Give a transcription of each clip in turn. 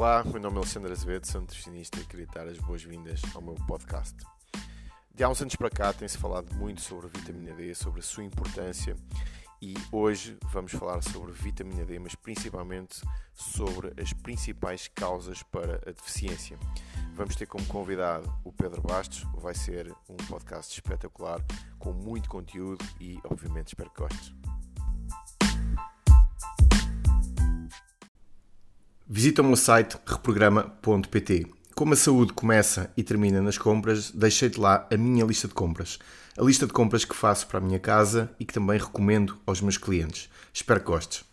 Olá, meu nome é Alexandre Azevedo, sou nutricionista e queria dar as boas-vindas ao meu podcast. De há uns anos para cá tem-se falado muito sobre a vitamina D, sobre a sua importância e hoje vamos falar sobre vitamina D, mas principalmente sobre as principais causas para a deficiência. Vamos ter como convidado o Pedro Bastos, vai ser um podcast espetacular, com muito conteúdo e obviamente espero que gostes. Visita o meu site reprograma.pt. Como a saúde começa e termina nas compras, deixei-te lá a minha lista de compras. A lista de compras que faço para a minha casa e que também recomendo aos meus clientes. Espero que gostes.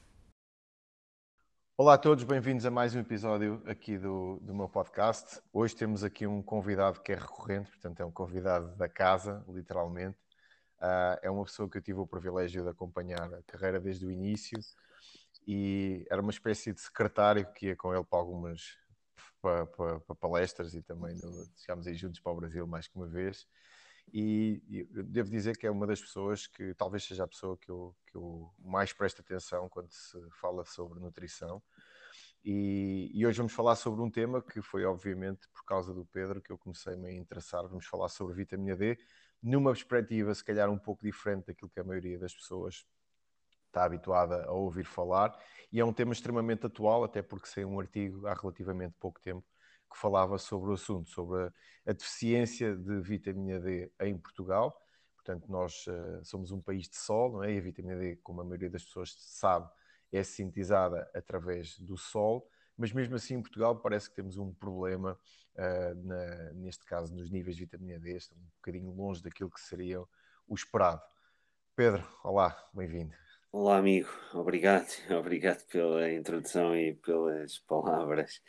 Olá a todos, bem-vindos a mais um episódio aqui do, do meu podcast. Hoje temos aqui um convidado que é recorrente, portanto é um convidado da casa, literalmente. Uh, é uma pessoa que eu tive o privilégio de acompanhar a carreira desde o início e era uma espécie de secretário que ia com ele para algumas para, para, para palestras e também no, chegámos aí juntos para o Brasil mais que uma vez. E, devo dizer que é uma das pessoas que talvez seja a pessoa que eu, que eu mais presto atenção quando se fala sobre nutrição. E, e, hoje vamos falar sobre um tema que foi, obviamente, por causa do Pedro que eu comecei-me a interessar. Vamos falar sobre vitamina D, numa perspectiva, se calhar, um pouco diferente daquilo que a maioria das pessoas está habituada a ouvir falar, e é um tema extremamente atual, até porque saiu um artigo há relativamente pouco tempo que falava sobre o assunto, sobre a, a deficiência de vitamina D em Portugal. Portanto, nós uh, somos um país de sol, não é? E a vitamina D, como a maioria das pessoas sabe, é sintetizada através do sol, mas mesmo assim em Portugal parece que temos um problema, uh, na, neste caso, nos níveis de vitamina D, estão um bocadinho longe daquilo que seria o esperado. Pedro, olá, bem-vindo. Olá, amigo. Obrigado, obrigado pela introdução e pelas palavras.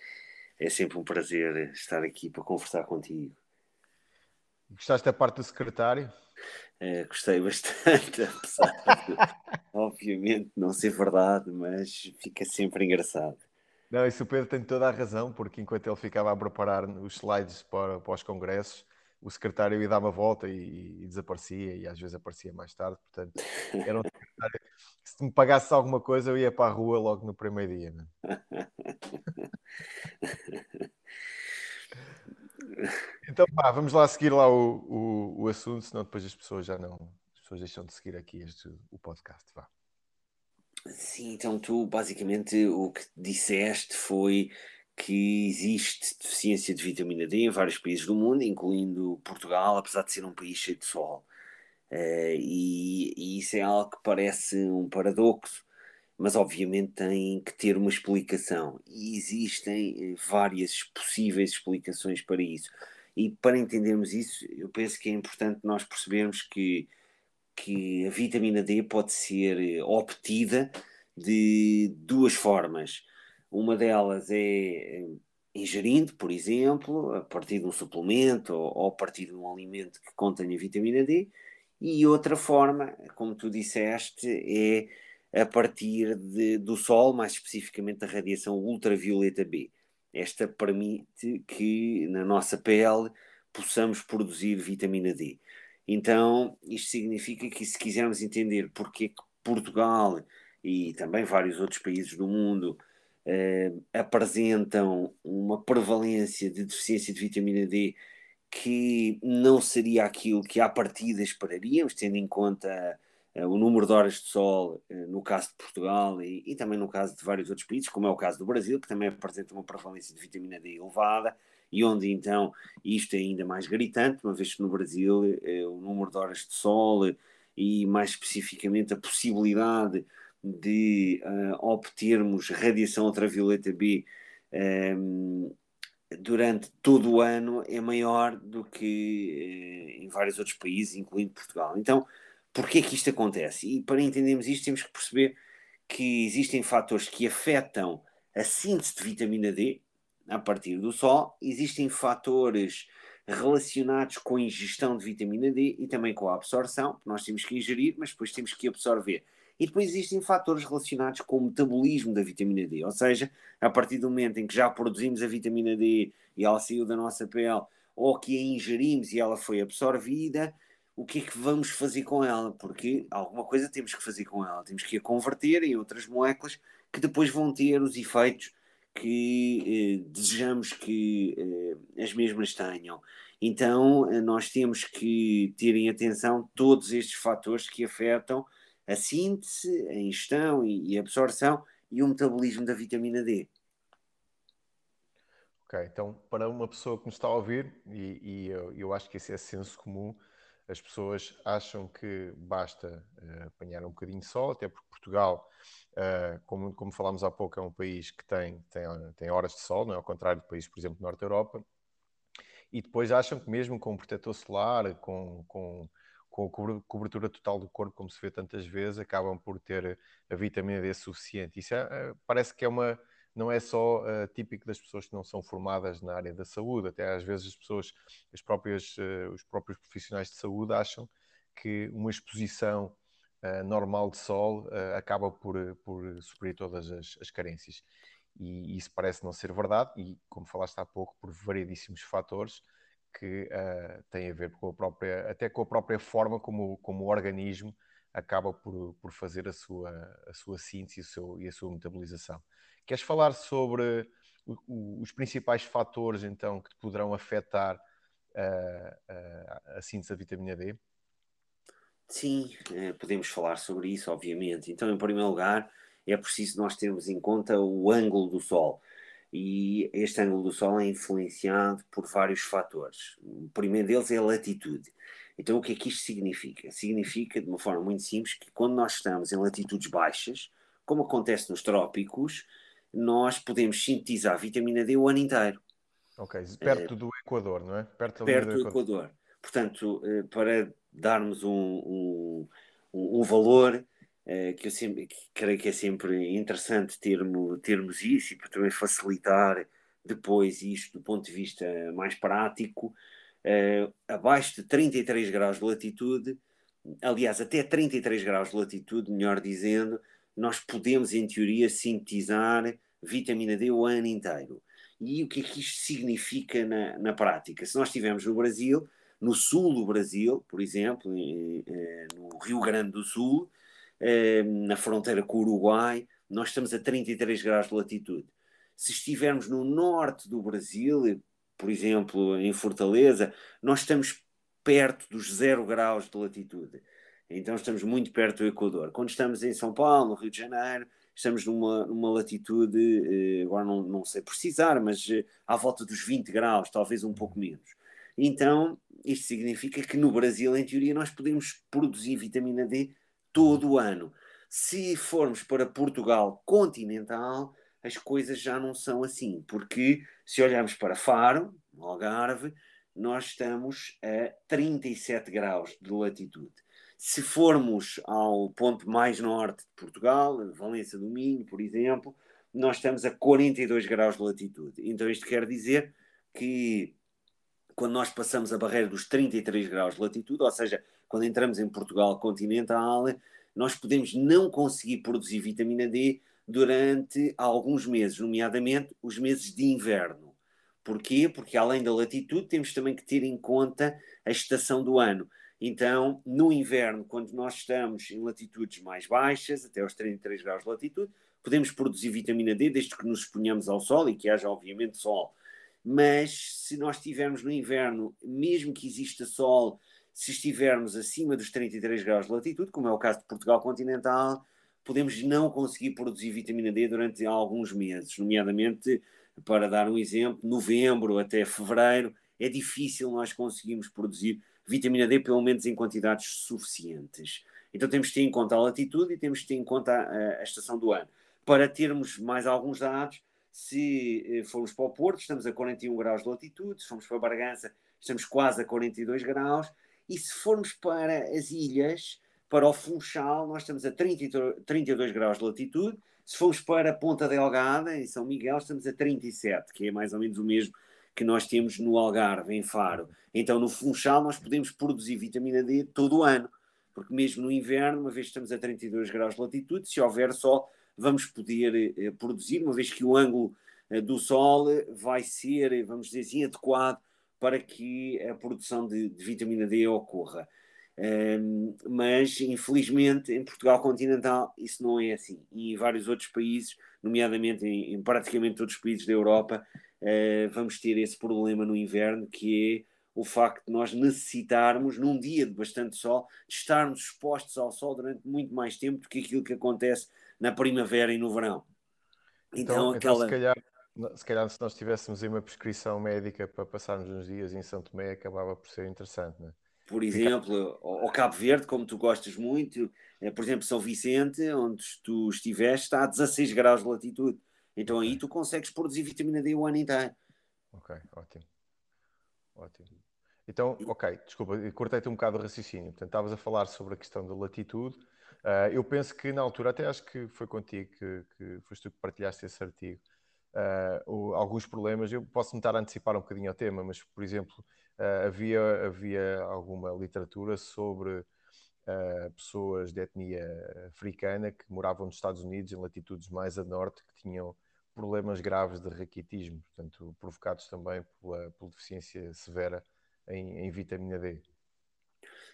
É sempre um prazer estar aqui para conversar contigo. Gostaste da parte do secretário? É, gostei bastante, apesar de, obviamente, não ser verdade, mas fica sempre engraçado. Não, isso o Pedro tem toda a razão, porque enquanto ele ficava a preparar os slides para, para os congressos, o secretário ia dar uma volta e, e, desaparecia, e às vezes aparecia mais tarde. Portanto, era um secretário. Se me pagasse alguma coisa, eu ia para a rua logo no primeiro dia. Né? então, pá, vamos lá seguir lá o, o, o, assunto, senão depois as pessoas já não. As pessoas deixam de seguir aqui este, o podcast. Vá. Sim, então tu basicamente o que disseste foi que existe deficiência de vitamina D em vários países do mundo, incluindo Portugal, apesar de ser um país cheio de sol. Uh, e, e, isso é algo que parece um paradoxo, mas obviamente tem que ter uma explicação. E existem eh, várias possíveis explicações para isso. E para entendermos isso, eu penso que é importante nós percebermos que, que a vitamina D pode ser eh, obtida de duas formas uma delas é ingerindo, por exemplo, a partir de um suplemento ou, a partir de um alimento que contenha vitamina D, e outra forma, como tu disseste, é a partir de, do sol, mais especificamente da radiação ultravioleta B. Esta permite que na nossa pele possamos produzir vitamina D. Então, isto significa que se quisermos entender porque que Portugal e também vários outros países do mundo eh, apresentam uma prevalência de deficiência de vitamina D que não seria aquilo que à partida esperaríamos, tendo em conta uh, o número de horas de sol, uh, no caso de Portugal e, e, também no caso de vários outros países, como é o caso do Brasil, que também apresenta uma prevalência de vitamina D elevada, e onde então isto é ainda mais gritante, uma vez que no Brasil uh, o número de horas de sol e mais especificamente a possibilidade de uh, obtermos radiação ultravioleta B um, ehm, durante todo o ano é maior do que uh, em vários outros países, incluindo Portugal. Então, porquê que isto acontece? E para entendermos isto, temos que perceber que existem fatores que afetam a síntese de vitamina D a partir do sol, existem fatores relacionados com a ingestão de vitamina D e também com a absorção, nós temos que ingerir, mas depois temos que absorver. E depois existem fatores relacionados com o metabolismo da vitamina D, ou seja, a partir do momento em que já produzimos a vitamina D e ela saiu da nossa pele, ou que a ingerimos e ela foi absorvida, o que é que vamos fazer com ela? Porque alguma coisa temos que fazer com ela, temos que a converter em outras moléculas que depois vão ter os efeitos que eh, desejamos que eh, as mesmas tenham. Então, eh, nós temos que ter em atenção todos estes fatores que afetam a síntese, a ingestão e a absorção e o metabolismo da vitamina D. Ok, então para uma pessoa que nos está a ouvir, e, e eu, eu, acho que esse é senso comum, as pessoas acham que basta uh, apanhar um bocadinho de sol, até porque Portugal, uh, como, como falámos há pouco, é um país que tem, tem, tem horas de sol, não é? ao contrário do país, por exemplo, do Norte da Europa, e depois acham que mesmo com protetor solar, com, com, com a cobertura total do corpo, como se vê tantas vezes, acabam por ter a vitamina D suficiente. Isso é, é, parece que é uma, não é só uh, típico das pessoas que não são formadas na área da saúde, até às vezes as pessoas, as próprias, uh, os próprios profissionais de saúde acham que uma exposição uh, normal de sol acaba por, por suprir todas as, as carências e isso parece não ser verdade, e como falaste há pouco, por variedíssimos fatores que uh, têm a ver com a própria, até com a própria forma como, como o organismo acaba por, por fazer a sua, a sua síntese e, seu, e a sua metabolização. Queres falar sobre o, o, os principais fatores, então, que poderão afetar uh, uh, a síntese da vitamina D? Sim, eh, podemos falar sobre isso, obviamente. Então, em primeiro lugar, é preciso nós termos em conta o ângulo do Sol. E este ângulo do Sol é influenciado por vários fatores. O primeiro deles é a latitude. Então, o que é que isto significa? Significa, de uma forma muito simples, que quando nós estamos em latitudes baixas, como acontece nos trópicos, nós podemos sintetizar vitamina D o ano inteiro. Ok, perto é, do Equador, não é? Perto, perto do, Equador. Equador. Portanto, eh, para darmos um, um, um valor, eh, que eu sempre que creio que é sempre interessante termos, termos isso e para também facilitar depois isto do ponto de vista mais prático, uh, abaixo de 33 graus de latitude, aliás, até 33 graus de latitude, melhor dizendo, nós podemos, em teoria, sintetizar vitamina D o ano inteiro. E o que é que isto significa na, na prática? Se nós estivermos no Brasil, no sul do Brasil, por exemplo, em, eh, no Rio Grande do Sul, na fronteira com o Uruguai, nós estamos a 33 graus de latitude. Se estivermos no norte do Brasil, por exemplo, em Fortaleza, nós estamos perto dos 0 graus de latitude. Então estamos muito perto do Equador. Quando estamos em São Paulo, no Rio de Janeiro, estamos numa, numa latitude, eh, agora não, não sei precisar, mas eh, à volta dos 20 graus, talvez um pouco menos. Então, isto significa que no Brasil, em teoria, nós podemos produzir vitamina D todo o ano. Se formos para Portugal continental, as coisas já não são assim, porque se olharmos para Faro, Algarve, nós estamos a 37 graus de latitude. Se formos ao ponto mais norte de Portugal, Valência do Minho, por exemplo, nós estamos a 42 graus de latitude. Então isto quer dizer que quando nós passamos a barreira dos 33 graus de latitude, ou seja, quando entramos em Portugal continental, nós podemos não conseguir produzir vitamina D durante alguns meses, nomeadamente os meses de inverno. Porquê? Porque além da latitude, temos também que ter em conta a estação do ano. Então, no inverno, quando nós estamos em latitudes mais baixas, até aos 33 graus de latitude, podemos produzir vitamina D desde que nos exponhamos ao sol e que haja, obviamente, sol. Mas se nós estivermos no inverno, mesmo que exista sol se estivermos acima dos 33 graus de latitude, como é o caso de Portugal continental, podemos não conseguir produzir vitamina D durante alguns meses, nomeadamente, para dar um exemplo, novembro até fevereiro, é difícil nós conseguirmos produzir vitamina D, pelo menos em quantidades suficientes. Então temos que ter em conta a latitude e temos que ter em conta a, a estação do ano. Para termos mais alguns dados, se eh, formos para o Porto, estamos a 41 graus de latitude, se formos para Bargança, estamos quase a 42 graus, e se formos para as ilhas, para o Funchal, nós estamos a 30, 32 graus de latitude. Se formos para Ponta Delgada, em São Miguel, estamos a 37, que é mais ou menos o mesmo que nós temos no Algarve, em Faro. Então, no Funchal, nós podemos produzir vitamina D todo o ano, porque mesmo no inverno, uma vez que estamos a 32 graus de latitude, se houver sol, vamos poder eh, produzir, uma vez que o ângulo eh, do sol vai ser, vamos dizer assim, adequado para que a produção de, de vitamina D ocorra. Um, mas, infelizmente, em Portugal continental isso não é assim. E em vários outros países, nomeadamente em, em praticamente todos os países da Europa, uh, vamos ter esse problema no inverno, que é o facto de nós necessitarmos, num dia de bastante sol, de estarmos expostos ao sol durante muito mais tempo do que aquilo que acontece na primavera e no verão. Então, então aquela... se, calhar, se calhar se nós tivéssemos aí uma prescrição médica para passarmos uns dias em São Tomé, acabava por ser interessante, não é? por exemplo, ao Cabo Verde, como tu gostas muito, eh, por exemplo, São Vicente, onde tu estiveste, está a 16 graus de latitude. Então aí tu consegues produzir vitamina D o ano inteiro. Ok, ótimo. Ótimo. Então, ok, desculpa, cortei-te um bocado o raciocínio. Portanto, estavas a falar sobre a questão da latitude. Uh, eu penso que na altura, até acho que foi contigo que, que foste tu que partilhaste esse artigo, uh, alguns problemas. Eu posso me estar antecipar um bocadinho ao tema, mas, por exemplo, uh, havia, havia alguma literatura sobre uh, pessoas de etnia africana que moravam nos Estados Unidos, em latitudes mais a norte, que tinham problemas graves de raquitismo, portanto, provocados também pela, pela deficiência severa em, em vitamina D.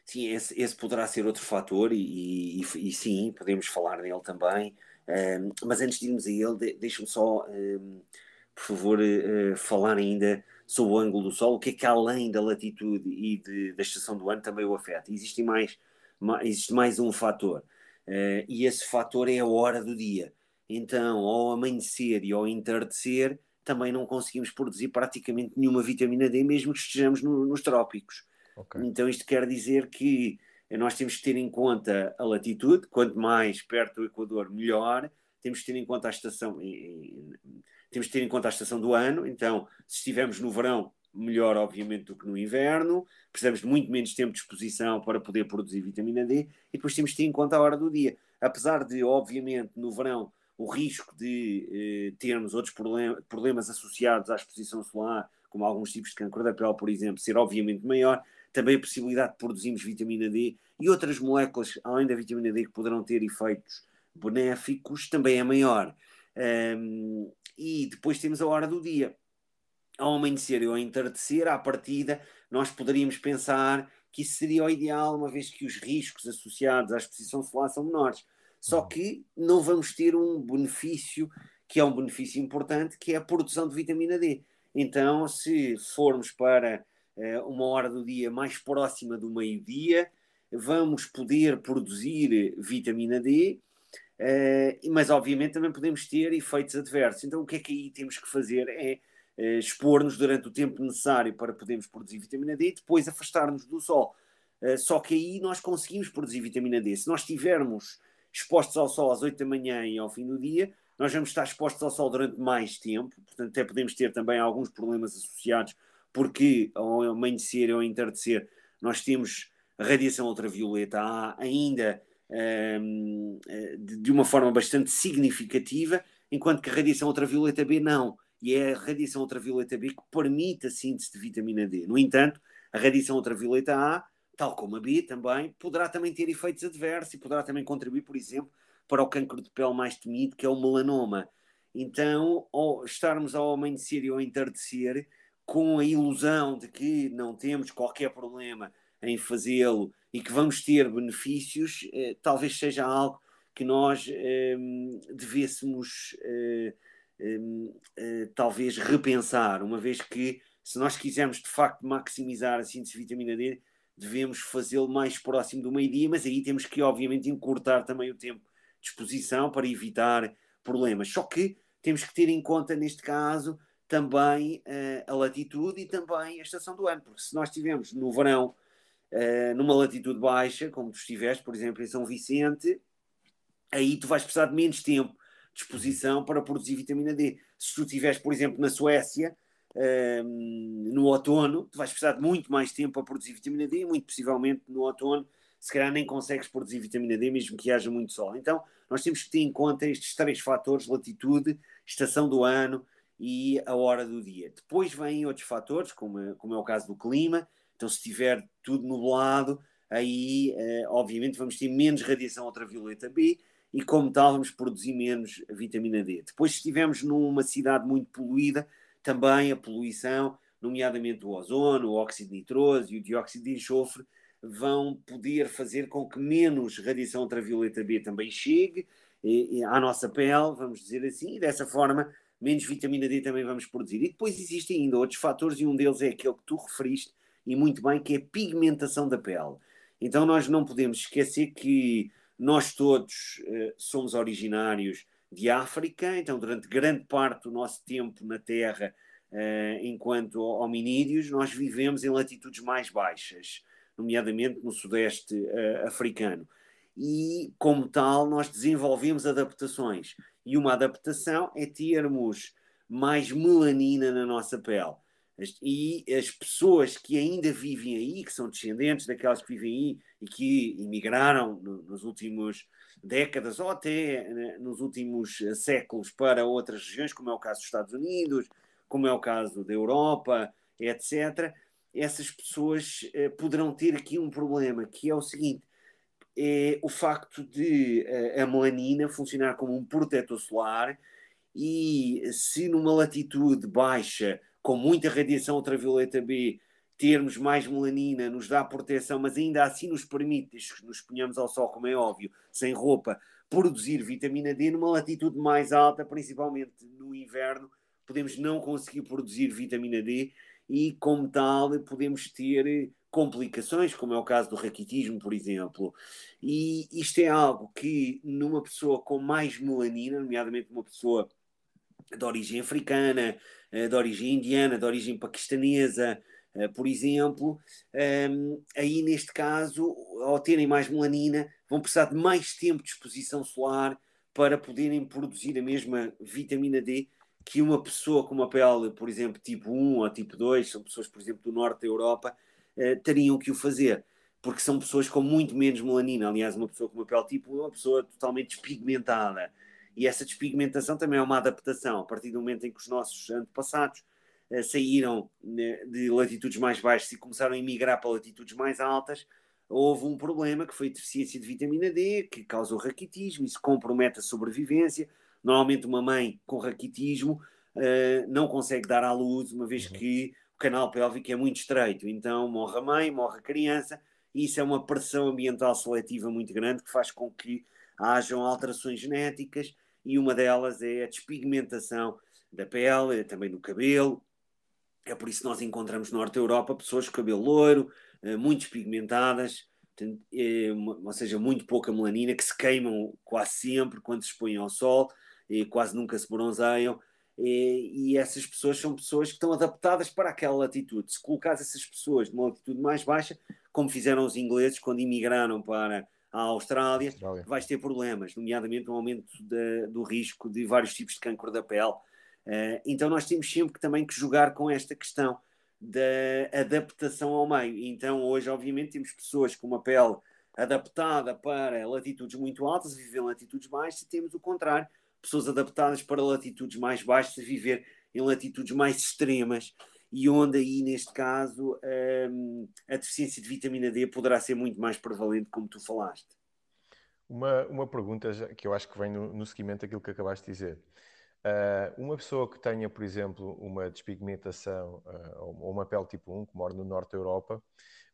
Sim, esse, esse, poderá ser outro fator e, e, e, sim, podemos falar nele também. Um, mas antes de irmos a ele, deixa-me só, um, por favor, uh, falar ainda sobre o ângulo do Sol, o que é que além da latitude e de, da estação do ano também o afeta. Existe mais, mais existe mais um fator, uh, e esse fator é a hora do dia. Então, ao amanhecer e ao entardecer, também não conseguimos produzir praticamente nenhuma vitamina D, mesmo que estejamos no, nos trópicos. Okay. Então, isto quer dizer que nós temos que ter em conta a latitude, quanto mais perto do Equador, melhor. Temos que ter em conta a estação, temos que ter em conta a estação do ano. Então, se estivermos no verão, melhor, obviamente, do que no inverno. Precisamos de muito menos tempo de exposição para poder produzir vitamina D. E depois temos que ter em conta a hora do dia. Apesar de, obviamente, no verão, o risco de eh, termos outros problem problemas associados à exposição solar, como alguns tipos de câncer da pele, por exemplo, ser obviamente maior, também a possibilidade de produzirmos vitamina D e outras moléculas, além da vitamina D, que poderão ter efeitos benéficos, também é maior. Um, e depois temos a hora do dia. Ao amanhecer e ao entardecer, à partida, nós poderíamos pensar que isso seria o ideal, uma vez que os riscos associados à exposição solar são menores. Só uhum. que não vamos ter um benefício, que é um benefício importante, que é a produção de vitamina D. Então, se formos para uma hora do dia mais próxima do meio-dia, vamos poder produzir vitamina D Uh, mas obviamente também podemos ter efeitos adversos. Então o que é que aí temos que fazer é uh, expor-nos durante o tempo necessário para podermos produzir vitamina D e depois afastar-nos do sol. Só que aí nós conseguimos produzir vitamina D. Se nós estivermos expostos ao sol às 8 da manhã e ao fim do dia, nós vamos estar expostos ao sol durante mais tempo, portanto até podemos ter também alguns problemas associados, porque ao amanhecer ao entardecer nós temos radiação ultravioleta A ainda eh, de uma forma bastante significativa, enquanto que a radiação ultravioleta B não. E é a radiação ultravioleta B que permite a síntese de vitamina D. No entanto, a radiação ultravioleta A, tal como a B também, poderá também ter efeitos adversos e poderá também contribuir, por exemplo, para o cancro de pele mais temido, que é o melanoma. Então, ao estarmos ao amanhecer e ao entardecer, com a ilusão de que não temos qualquer problema em fazê-lo e que vamos ter benefícios, eh, talvez seja algo que nós eh, devêssemos eh, talvez repensar, uma vez que se nós quisermos de facto maximizar a síntese de vitamina D, devemos fazê-lo mais próximo do meio-dia, mas aí temos que obviamente encurtar também o tempo de exposição para evitar problemas. Só que temos que ter em conta neste caso também uh, a latitude e também a estação do ano, porque se nós estivermos no verão uh, numa latitude baixa, como tu estiveste, por exemplo, em São Vicente, aí tu vais precisar de menos tempo de exposição para produzir vitamina D. Se tu estiveres, por exemplo, na Suécia, uh, no outono, tu vais precisar de muito mais tempo para produzir vitamina D, muito possivelmente no outono, se calhar nem consegues produzir vitamina D, mesmo que haja muito sol. Então, nós temos que ter em conta estes três fatores: latitude, estação do ano e a hora do dia. Depois vêm outros fatores, como, como é o caso do clima, então, se estiver tudo nublado, aí eh, obviamente vamos ter menos radiação ultravioleta B e, como tal, vamos produzir menos vitamina D. Depois, se estivermos numa cidade muito poluída, também a poluição, nomeadamente o ozono, o óxido nitroso e o dióxido de enxofre, vão poder fazer com que menos radiação ultravioleta B também chegue e, e à nossa pele, vamos dizer assim, e dessa forma menos vitamina D também vamos produzir. E depois existem ainda outros fatores, e um deles é aquele que tu referiste, e muito bem, que é a pigmentação da pele. Então nós não podemos esquecer que nós todos uh, somos originários de África, então durante grande parte do nosso tempo na Terra, uh, enquanto hominídeos, nós vivemos em latitudes mais baixas, nomeadamente no sudeste uh, africano. E, como tal, nós desenvolvemos adaptações. E uma adaptação é termos mais melanina na nossa pele. E as pessoas que ainda vivem aí, que são descendentes daquelas que vivem aí e que emigraram nos últimos décadas ou até né, nos últimos séculos para outras regiões, como é o caso dos Estados Unidos, como é o caso da Europa, etc., essas pessoas eh, poderão ter aqui um problema, que é o seguinte: é o facto de eh, a melanina funcionar como um protetor solar e se numa latitude baixa, com muita radiação ultravioleta B, termos mais melanina nos dá proteção, mas ainda assim nos permite, nos ponhamos ao sol, como é óbvio, sem roupa, produzir vitamina D numa latitude mais alta, principalmente no inverno, podemos não conseguir produzir vitamina D e, como tal, podemos ter complicações, como é o caso do raquitismo, por exemplo. E isto é algo que, numa pessoa com mais melanina, nomeadamente uma pessoa de origem africana, eh, de origem indiana, de origem paquistanesa, eh, por exemplo, ehm, aí neste caso, ao terem mais melanina, vão precisar de mais tempo de exposição solar para poderem produzir a mesma vitamina D que uma pessoa com uma pele, por exemplo, tipo 1 ou tipo 2, são pessoas, por exemplo, do norte da Europa, eh, teriam que o fazer, porque são pessoas com muito menos melanina. Aliás, uma pessoa com uma pele tipo 1 é uma pessoa totalmente despigmentada. E essa despigmentação também é uma adaptação, a partir do momento em que os nossos antepassados eh, saíram né, de latitudes mais baixas e começaram a emigrar para latitudes mais altas, houve um problema que foi a deficiência de vitamina D, que causou raquitismo, isso compromete a sobrevivência. Normalmente, uma mãe com raquitismo uh, não consegue dar à luz, uma vez uhum. que o canal pélvico é muito estreito. Então, morre a mãe, morre a criança, e isso é uma pressão ambiental seletiva muito grande que faz com que hajam alterações genéticas, e uma delas é a despigmentação da pele, também do cabelo, é por isso que nós encontramos no Norte da Europa pessoas com cabelo loiro, eh, muito despigmentadas, eh, ou seja, muito pouca melanina, que se queimam quase sempre quando se expõem ao sol, e quase nunca se bronzeiam. E, essas pessoas são pessoas que estão adaptadas para aquela latitude. Se colocares essas pessoas numa latitude mais baixa, como fizeram os ingleses quando imigraram para a Austrália, Austrália. vais ter problemas, nomeadamente um aumento de, do risco de vários tipos de câncer da pele Uh, então nós temos sempre que, também que jogar com esta questão da adaptação ao meio. Então hoje, obviamente, temos pessoas com uma pele adaptada para latitudes muito altas, viver em latitudes baixas, e temos o contrário, pessoas adaptadas para latitudes mais baixas, a viver em latitudes mais extremas, e onde aí, neste caso, um, a deficiência de vitamina D poderá ser muito mais prevalente, como tu falaste. Uma, uma pergunta que eu acho que vem no, no seguimento daquilo que acabaste de dizer. Uh, uma pessoa que tenha, por exemplo, uma despigmentação uh, ou uma pele tipo 1, que mora no norte da Europa,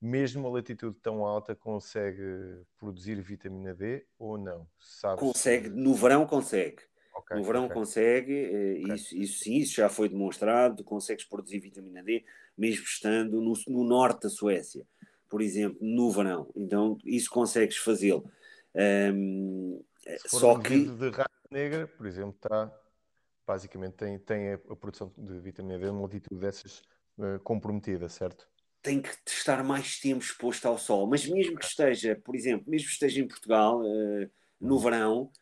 mesmo uma latitude tão alta, consegue produzir vitamina D ou não? Sabe consegue, se... no verão consegue. Okay, no verão okay. consegue, eh, okay. isso, isso sim, isso já foi demonstrado, consegues produzir vitamina D mesmo estando no, no norte da Suécia, por exemplo, no verão. Então, isso consegues fazê-lo. Um, só que. de raça negra, por exemplo, está basicamente tem, tem a, a produção de vitamina D numa altitude dessas uh, comprometida, certo? Tem que estar mais tempo exposto ao sol, mas mesmo que esteja, por exemplo, mesmo que esteja em Portugal uh, no uhum. verão,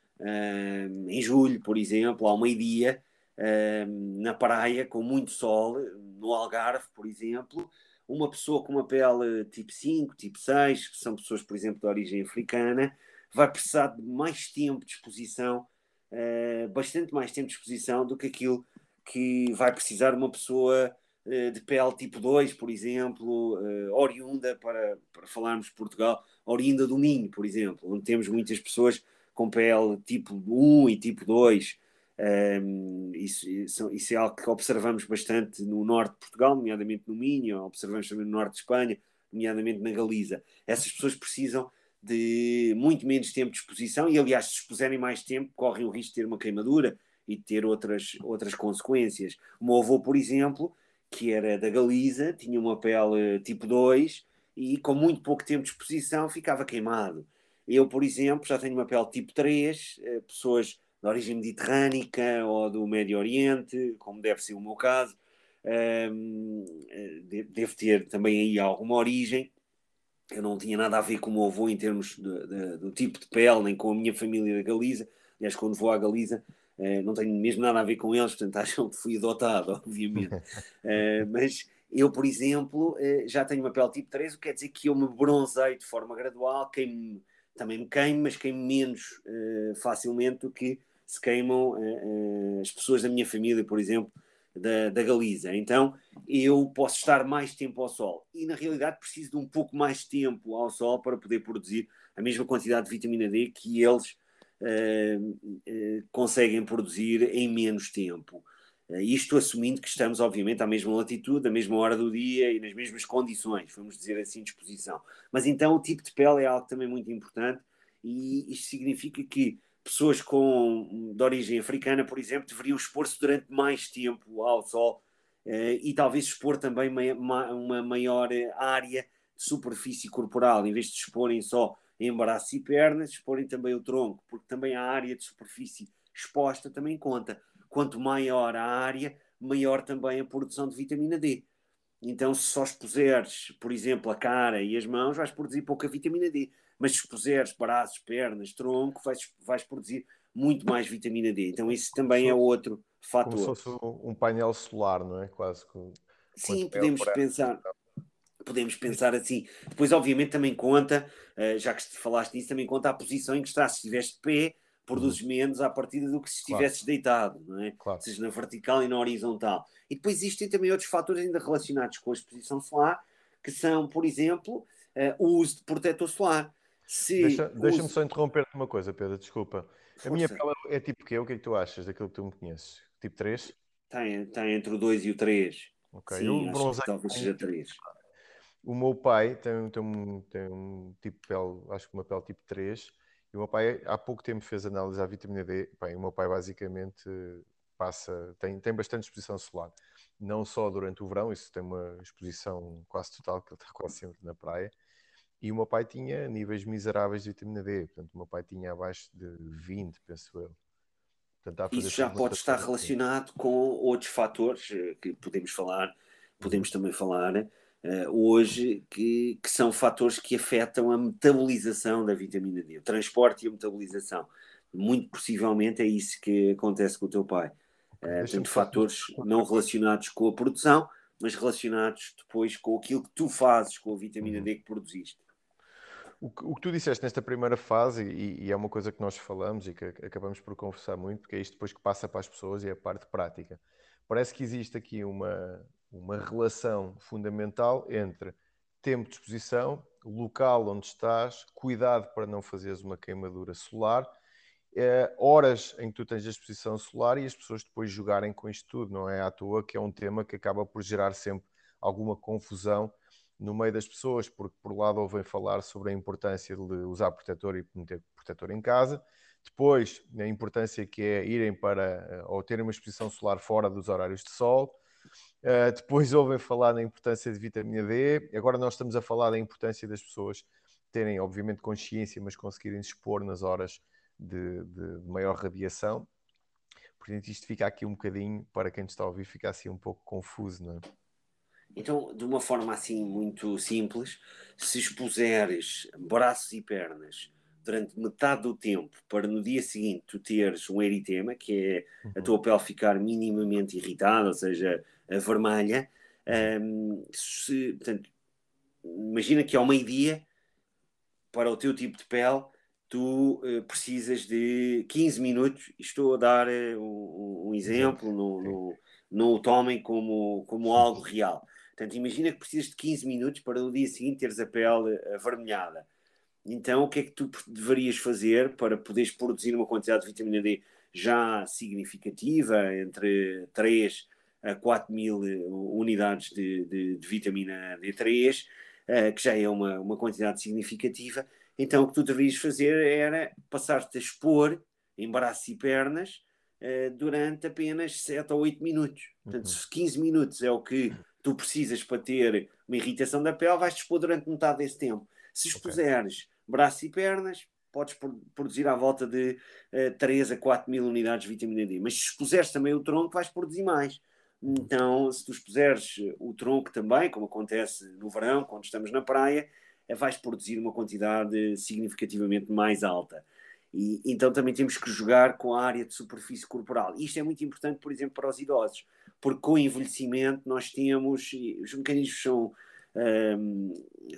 em julho, por exemplo, ao meio-dia, na praia, com muito sol, no Algarve, por exemplo, uma pessoa com uma pele tipo 5, tipo 6, que são pessoas, por exemplo, de origem africana, vai precisar de mais tempo de exposição uh, bastante mais tempo de exposição do que aquilo que vai precisar uma pessoa uh, de pele tipo 2, por exemplo, uh, oriunda, para, para falarmos de Portugal, oriunda do Minho, por exemplo, onde temos muitas pessoas com pele tipo 1 e tipo 2. Um, isso, isso, isso, é algo que observamos bastante no norte de Portugal, nomeadamente no Minho, observamos também no norte de Espanha, nomeadamente na Galiza. Essas pessoas precisam de muito menos tempo de exposição e, aliás, se expuserem mais tempo, correm o risco de ter uma queimadura e de ter outras, outras consequências. O meu avô, por exemplo, que era da Galiza, tinha uma pele tipo 2 e com muito pouco tempo de exposição ficava queimado. Eu, por exemplo, já tenho uma pele tipo 3, eh, pessoas de origem mediterrânica ou do Médio Oriente, como deve ser o meu caso, um, eh, devo ter também aí alguma origem. Eu não tinha nada a ver com o meu avô em termos de, de, do tipo de pele, nem com a minha família da Galiza. Aliás, quando vou à Galiza, uh, não tenho mesmo nada a ver com eles, portanto acham que fui adotado, obviamente. Mas eu, por exemplo, já tenho uma pele tipo 3, o que quer dizer que eu me bronzeio de forma gradual, queimo, também me queimo, mas queimo menos facilmente do que se queimam as pessoas da minha família, por exemplo, da, da Galiza. Então eu posso estar mais tempo ao sol e na realidade preciso de um pouco mais tempo ao sol para poder produzir a mesma quantidade de vitamina D que eles uh, uh, conseguem produzir em menos tempo. Uh, isto assumindo que estamos, obviamente, à mesma latitude, à mesma hora do dia e nas mesmas condições, vamos dizer assim, de exposição. Mas então o tipo de pele é algo também muito importante e isto significa que pessoas com, de origem africana, por exemplo, deveriam expor-se durante mais tempo ao sol uh, e talvez expor também uma, maior área de superfície corporal, em vez de exporem só em braços e pernas, exporem também o tronco, porque também a área de superfície exposta também conta. Quanto maior a área, maior também a produção de vitamina D. Então, se só expuseres, por exemplo, a cara e as mãos, vais produzir pouca vitamina D mas se puseres braços, pernas, tronco, vais, vais produzir muito mais vitamina D. Então, isso também é outro fator. Como se fosse um painel solar, não é? Quase com. Sim, podemos pensar. Podemos pensar assim. Depois, obviamente, também conta, eh, já que falaste nisso, também conta a posição em que estás. Se estiveres de pé, produzes uhum. menos à partida do que se estivesses claro. deitado, não é? Claro. Seja na vertical e na horizontal. E depois existem também outros fatores ainda relacionados com a exposição solar, que são, por exemplo, uh, o uso de protetor solar. Deixa-me deixa só interromper-te uma coisa, Pedro, desculpa. Força. A minha pele é tipo quê? O que é que tu achas daquilo que tu me conheces? Tipo 3? Tem, tem entre o 2 e o 3. Ok, Sim, eu talvez seja 3. O meu pai tem, tem, um, tem um tipo de pele, acho que uma pele tipo 3, e o meu pai há pouco tempo fez análise à vitamina D. Bem, o meu pai basicamente passa, tem, tem bastante exposição solar. Não só durante o verão, isso tem uma exposição quase total, que ele está quase sempre na praia, e o meu pai tinha níveis miseráveis de vitamina D. Portanto, o meu pai tinha abaixo de 20, penso eu. Portanto, Isso já pode estar relacionado com outros fatores eh, que podemos falar, podemos também falar uh, hoje, que, que são fatores que afetam a metabolização da vitamina D, o transporte e a metabolização. Muito possivelmente é isso que acontece com o teu pai. Uh, portanto, fatores não relacionados com a produção, mas relacionados depois com aquilo que tu fazes com a vitamina uhum. D que produziste. O que, o que, tu disseste nesta primeira fase, e, e, é uma coisa que nós falamos e que acabamos por conversar muito, porque é isto depois que passa para as pessoas e é a parte prática. Parece que existe aqui uma, uma relação fundamental entre tempo de exposição, local onde estás, cuidado para não fazeres uma queimadura solar, é, horas em que tu tens a exposição solar e as pessoas depois jogarem com isto tudo. Não é à toa que é um tema que acaba por gerar sempre alguma confusão no meio das pessoas, porque por um lado ouvem falar sobre a importância de usar protetor e meter protetor em casa, depois a importância que é irem para eh, ou terem uma exposição solar fora dos horários de sol, uh, depois ouvem falar na importância de vitamina D, agora nós estamos a falar da importância das pessoas terem, obviamente, consciência, mas conseguirem se expor nas horas de, de, de maior radiação. Portanto, isto fica aqui um bocadinho, para quem está a ouvir, fica assim um pouco confuso, não é? Então, de uma forma assim muito simples, se expuseres braços e pernas durante metade do tempo para no dia seguinte tu teres um eritema, que é a tua pele ficar minimamente irritada, ou seja, vermelha, um, se, portanto, imagina que ao meio-dia, para o teu tipo de pele, tu uh, precisas de 15 minutos, estou a dar uh, um, um, exemplo, não, não, não o tomem como, como algo real. Portanto, imagina que precisas de 15 minutos para no dia seguinte teres a pele avermelhada. Então, o que é que tu deverias fazer para poderes produzir uma quantidade de vitamina D já significativa, entre 3 a 4 mil unidades de, de, de vitamina D3? uh, que já é uma, uma quantidade significativa. Então, o que tu deverias fazer era passar-te a expor em braços e pernas uh, durante apenas 7 ou 8 minutos. Portanto, uhum. se 15 minutos é o que tu precisas para ter uma irritação da pele, vais-te expor durante metade desse tempo. Se expuseres braços e pernas, podes produzir à volta de uh, 3 a 4 mil unidades de vitamina D. Mas se expuseres também o tronco, vais produzir mais. Então, se tu expuseres o tronco também, como acontece no verão, quando estamos na praia, eh, vais produzir uma quantidade significativamente mais alta. E, então também temos que jogar com a área de superfície corporal. Isto é muito importante, por exemplo, para os idosos, porque com o envelhecimento nós temos, os mecanismos são,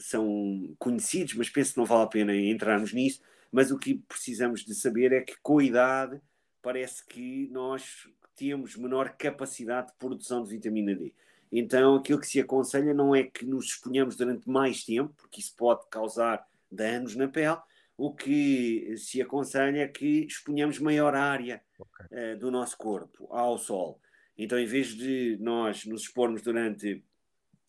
são conhecidos, mas penso que não vale a pena entrarmos nisso, mas o que precisamos de saber é que com a idade parece que nós temos menor capacidade de produção de vitamina D. Então, aquilo que se aconselha não é que nos exponhamos durante mais tempo, porque isso pode causar danos na pele. O que se aconselha é que exponhamos maior área okay. uh, do nosso corpo ao sol. Então, em vez de nós nos expormos durante,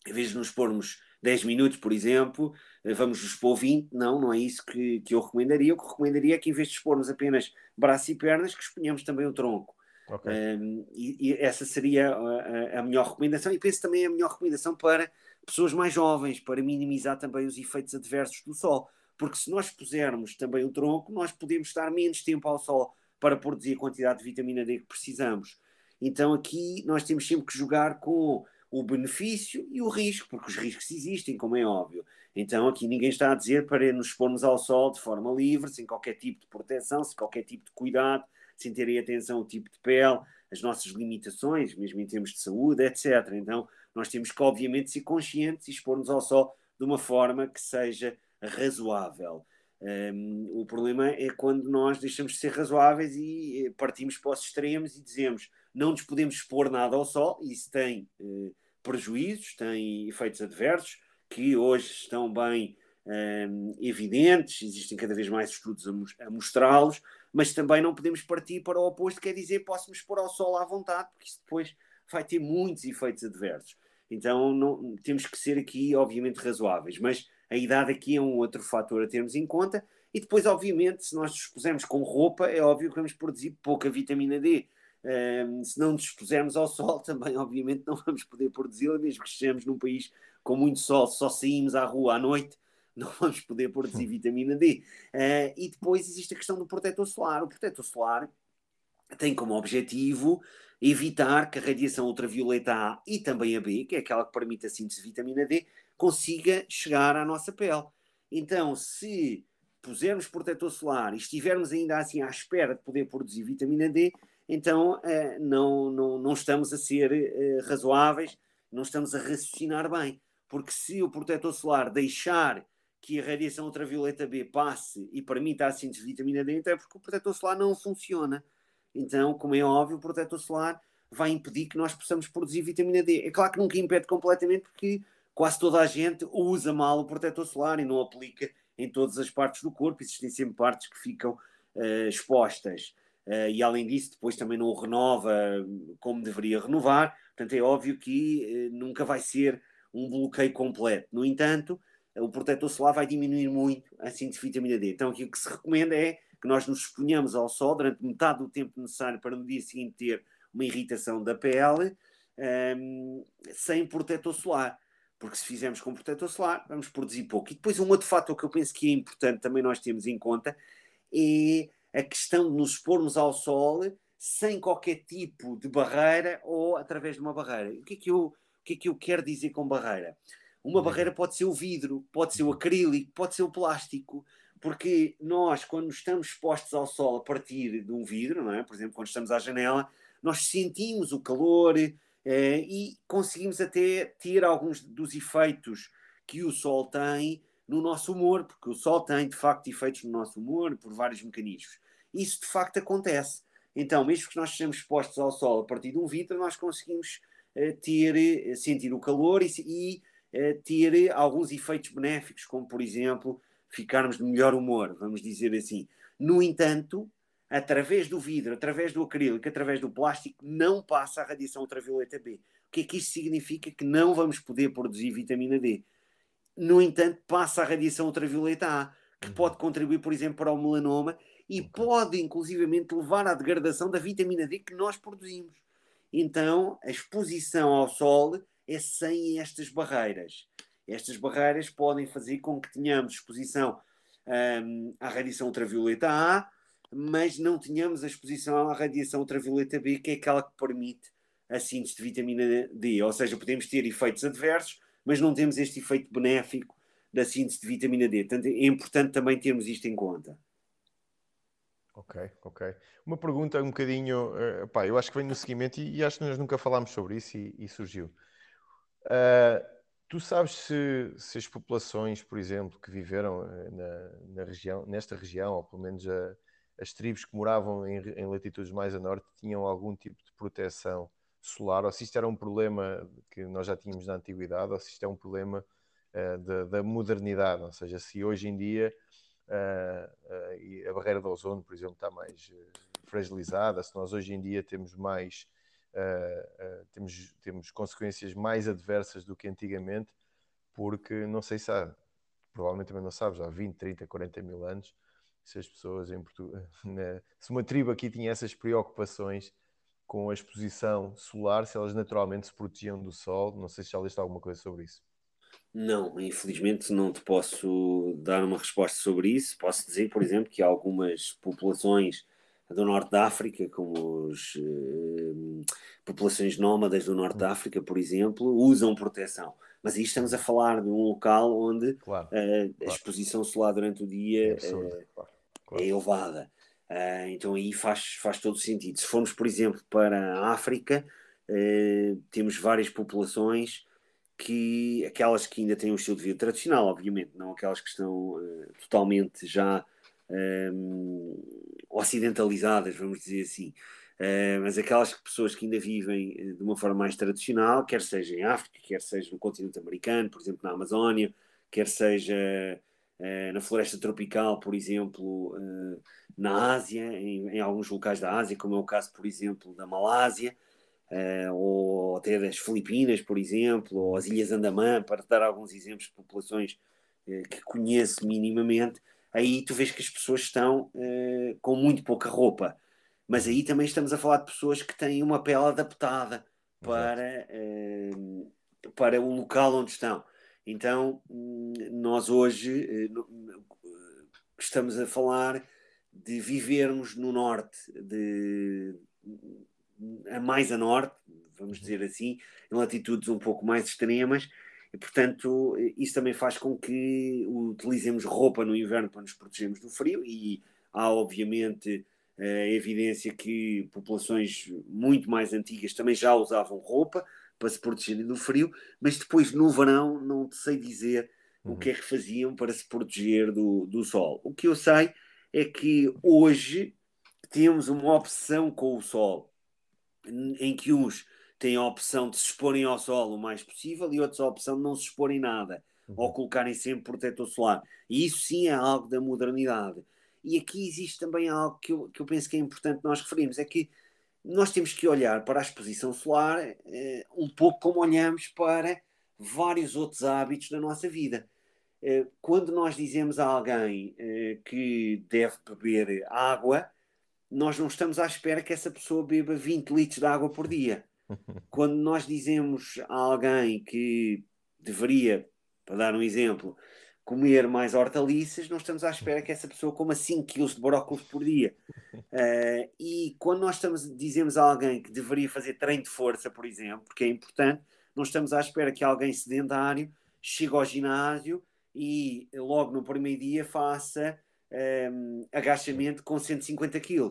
em vez de nos expormos 10 minutos, por exemplo, eh, vamos nos expor 20, não, não é isso que, que eu recomendaria. O que recomendaria é que, em vez de expormos apenas braços e pernas, que exponhamos também o tronco. Okay. Um, e, e, essa seria a, a, melhor recomendação, e penso também a melhor recomendação para pessoas mais jovens, para minimizar também os efeitos adversos do sol. Porque se nós pusermos também o tronco, nós podemos estar menos tempo ao sol para produzir a quantidade de vitamina D que precisamos. Então aqui nós temos sempre que jogar com o benefício e o risco, porque os riscos existem, como é óbvio. Então aqui ninguém está a dizer para nos expormos ao sol de forma livre, sem qualquer tipo de proteção, sem qualquer tipo de cuidado, sem terem atenção ao tipo de pele, as nossas limitações, mesmo em termos de saúde, etc. Então, nós temos que, obviamente, ser conscientes e expor-nos ao sol de uma forma que seja razoável. Um, o problema é quando nós deixamos de ser razoáveis e eh, partimos para os extremos e dizemos não nos podemos expor nada ao sol, isso tem eh, prejuízos, tem efeitos adversos que hoje estão bem um, evidentes, existem cada vez mais estudos a, mostrá-los, mas também não podemos partir para o oposto, quer dizer, posso-me expor ao sol à vontade, porque isso depois vai ter muitos efeitos adversos. Então não, temos que ser aqui, obviamente, razoáveis, mas a idade aqui é um outro fator a termos em conta. E depois, obviamente, se nós nos expusermos com roupa, é óbvio que vamos produzir pouca vitamina D. Um, se não nos expusermos ao sol, também, obviamente, não vamos poder produzi-la, mesmo que estejamos num país com muito sol, só saímos à rua à noite, não vamos poder produzir vitamina D. Uh, e depois existe a questão do protetor solar. O protetor solar tem como objetivo evitar que a radiação ultravioleta A e também a B, que é aquela que permite a síntese de vitamina D, consiga chegar à nossa pele. Então, se pusermos protetor solar e estivermos ainda assim à espera de poder produzir vitamina D, então uh, não, não, não estamos a ser uh, razoáveis, não estamos a raciocinar bem. Porque se o protetor solar deixar que a radiação ultravioleta B passe e permita a síntese de vitamina D, então é porque o protetor solar não funciona. Então, como é óbvio, o protetor solar vai impedir que nós possamos produzir vitamina D. É claro que nunca impede completamente, porque quase toda a gente usa mal o protetor solar e não aplica em todas as partes do corpo. Existem sempre partes que ficam uh, expostas. Uh, e além disso, depois também não o renova como deveria renovar. Portanto, é óbvio que uh, nunca vai ser um bloqueio completo. No entanto, o protetor solar vai diminuir muito a síntese de vitamina D. Então, aqui o que se recomenda é que nós nos exponhamos ao sol durante metade do tempo necessário para no dia seguinte ter uma irritação da pele um, sem protetor solar. Porque se fizermos com protetor solar, vamos produzir pouco. E depois, um outro fator que eu penso que é importante também nós temos em conta é a questão de nos expormos ao sol sem qualquer tipo de barreira ou através de uma barreira. O que é que eu, o que é que eu quero dizer com barreira? Uma uhum. barreira pode ser o vidro, pode ser o acrílico, pode ser o plástico, porque nós, quando estamos expostos ao sol a partir de um vidro, não é? por exemplo, quando estamos à janela, nós sentimos o calor eh, e conseguimos até ter alguns dos efeitos que o sol tem no nosso humor, porque o sol tem de facto efeitos no nosso humor por vários mecanismos. Isso de facto acontece. Então, mesmo que nós estejamos expostos ao sol a partir de um vidro, nós conseguimos eh, ter, eh, sentir o calor e, e ter alguns efeitos benéficos, como por exemplo ficarmos de melhor humor, vamos dizer assim. No entanto, através do vidro, através do acrílico, através do plástico, não passa a radiação ultravioleta B. O que é que isto significa? Que não vamos poder produzir vitamina D. no entanto, passa a radiação ultravioleta A, que uhum. pode contribuir, por exemplo, para o melanoma e pode, inclusivamente, levar à degradação da vitamina D que nós produzimos. Então, a exposição ao sol é sem estas barreiras. Estas barreiras podem fazer com que tenhamos exposição um, à radiação ultravioleta A, mas não tenhamos a exposição à radiação ultravioleta B, que é aquela que permite a síntese de vitamina D. Ou seja, podemos ter efeitos adversos, mas não temos este efeito benéfico da síntese de vitamina D. Portanto, é importante também termos isto em conta. Ok, ok. Uma pergunta um bocadinho, uh, pá, eu acho que vem no seguimento e, e, acho que nós nunca falámos sobre isso e, e surgiu. Uh, tu sabes se, se, as populações, por exemplo, que viveram eh, na, na região, nesta região, ou pelo menos a, as tribos que moravam em, em, latitudes mais a norte, tinham algum tipo de proteção solar, ou se isto era um problema que nós já tínhamos na antiguidade, ou se isto é um problema uh, da, da modernidade, ou seja, se hoje em dia uh, a barreira do ozono, por exemplo, está mais fragilizada, se nós hoje em dia temos mais uh, temos, temos consequências mais adversas do que antigamente, porque não sei se há, provavelmente também não sabes, há 20, 30, 40 mil anos, se as pessoas em Portugal, né, se uma tribo aqui tinha essas preocupações com a exposição solar, se elas naturalmente se protegiam do sol, não sei se já leste alguma coisa sobre isso. Não, infelizmente não te posso dar uma resposta sobre isso. Posso dizer, por exemplo, que algumas populações do norte da África, como as uh, populações nómadas do norte da. África, por exemplo, usam proteção. Mas aí estamos a falar de um local onde claro, uh, claro. a exposição solar durante o dia é, uh, claro, é elevada. Então aí faz, faz todo sentido. Se formos, por exemplo, para a África, temos várias populações que aquelas que ainda têm um estilo de vida tradicional, obviamente, não aquelas que estão totalmente já um, ocidentalizadas, vamos dizer assim. Uh, mas aquelas pessoas que ainda vivem de uma forma mais tradicional, quer seja em África, quer seja no continente americano, por exemplo, na Amazónia, quer seja uh, na floresta tropical, por exemplo, uh, na Ásia, em, em, alguns locais da Ásia, como é o caso, por exemplo, da Malásia, ou até das Filipinas, por exemplo, ou as Ilhas Andamã, para dar alguns exemplos de populações que conheço minimamente, aí tu vês que as pessoas estão com muito pouca roupa. Mas aí também estamos a falar de pessoas que têm uma pele adaptada para, para o local onde estão. Então, nós hoje uh, estamos a falar de vivermos no norte, de a mais a norte, vamos uhum. dizer assim, em latitudes um pouco mais extremas, e, portanto, isso também faz com que utilizemos roupa no inverno para nos protegermos do frio e há, obviamente, a evidência que populações muito mais antigas também já usavam roupa para se protegerem do frio, mas depois no verão não sei dizer uhum. o que é que faziam para se proteger do, do sol. O que eu sei é que hoje temos uma opção com o sol, em que uns têm a opção de se exporem ao sol o mais possível e outros a opção de não se exporem nada uhum. ou colocarem sempre protetor solar. E isso sim é algo da modernidade. E aqui existe também algo que eu, que eu penso que é importante nós referirmos: é que nós temos que olhar para a exposição solar eh, um pouco como olhamos para vários outros hábitos da nossa vida. Eh, quando nós dizemos a alguém eh, que deve beber água, nós não estamos à espera que essa pessoa beba 20 litros de água por dia. Quando nós dizemos a alguém que deveria, para dar um exemplo, comer mais hortaliças, não estamos à espera que essa pessoa coma 5 kg de brócolis por dia. Uh, e quando nós estamos, dizemos a alguém que deveria fazer treino de força, por exemplo, porque é importante, não estamos à espera que alguém sedentário chegue ao ginásio e logo no primeiro dia faça um, agachamento com 150 kg,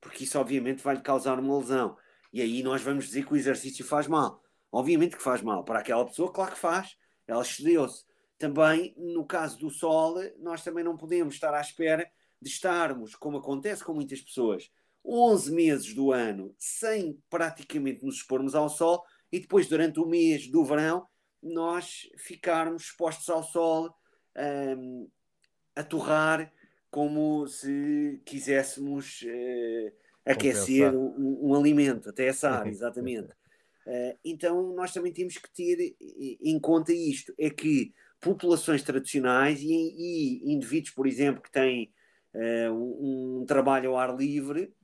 porque isso obviamente vai lhe causar uma lesão. E aí nós vamos dizer que o exercício faz mal. Obviamente que faz mal. Para aquela pessoa, claro que faz. Ela excedeu-se. Também, no caso do sol, nós também não podemos estar à espera de estarmos, como acontece com muitas pessoas, 11 meses do ano sem praticamente nos expormos ao sol e depois, durante o mês do verão, nós ficarmos expostos ao sol um, a torrar como se quiséssemos. Uh, aquecer um, um, alimento, até assar, exatamente. Uh, então nós também temos que ter em conta isto: é que populações tradicionais e, e indivíduos, por exemplo, que têm uh, um, um, trabalho ao ar livre,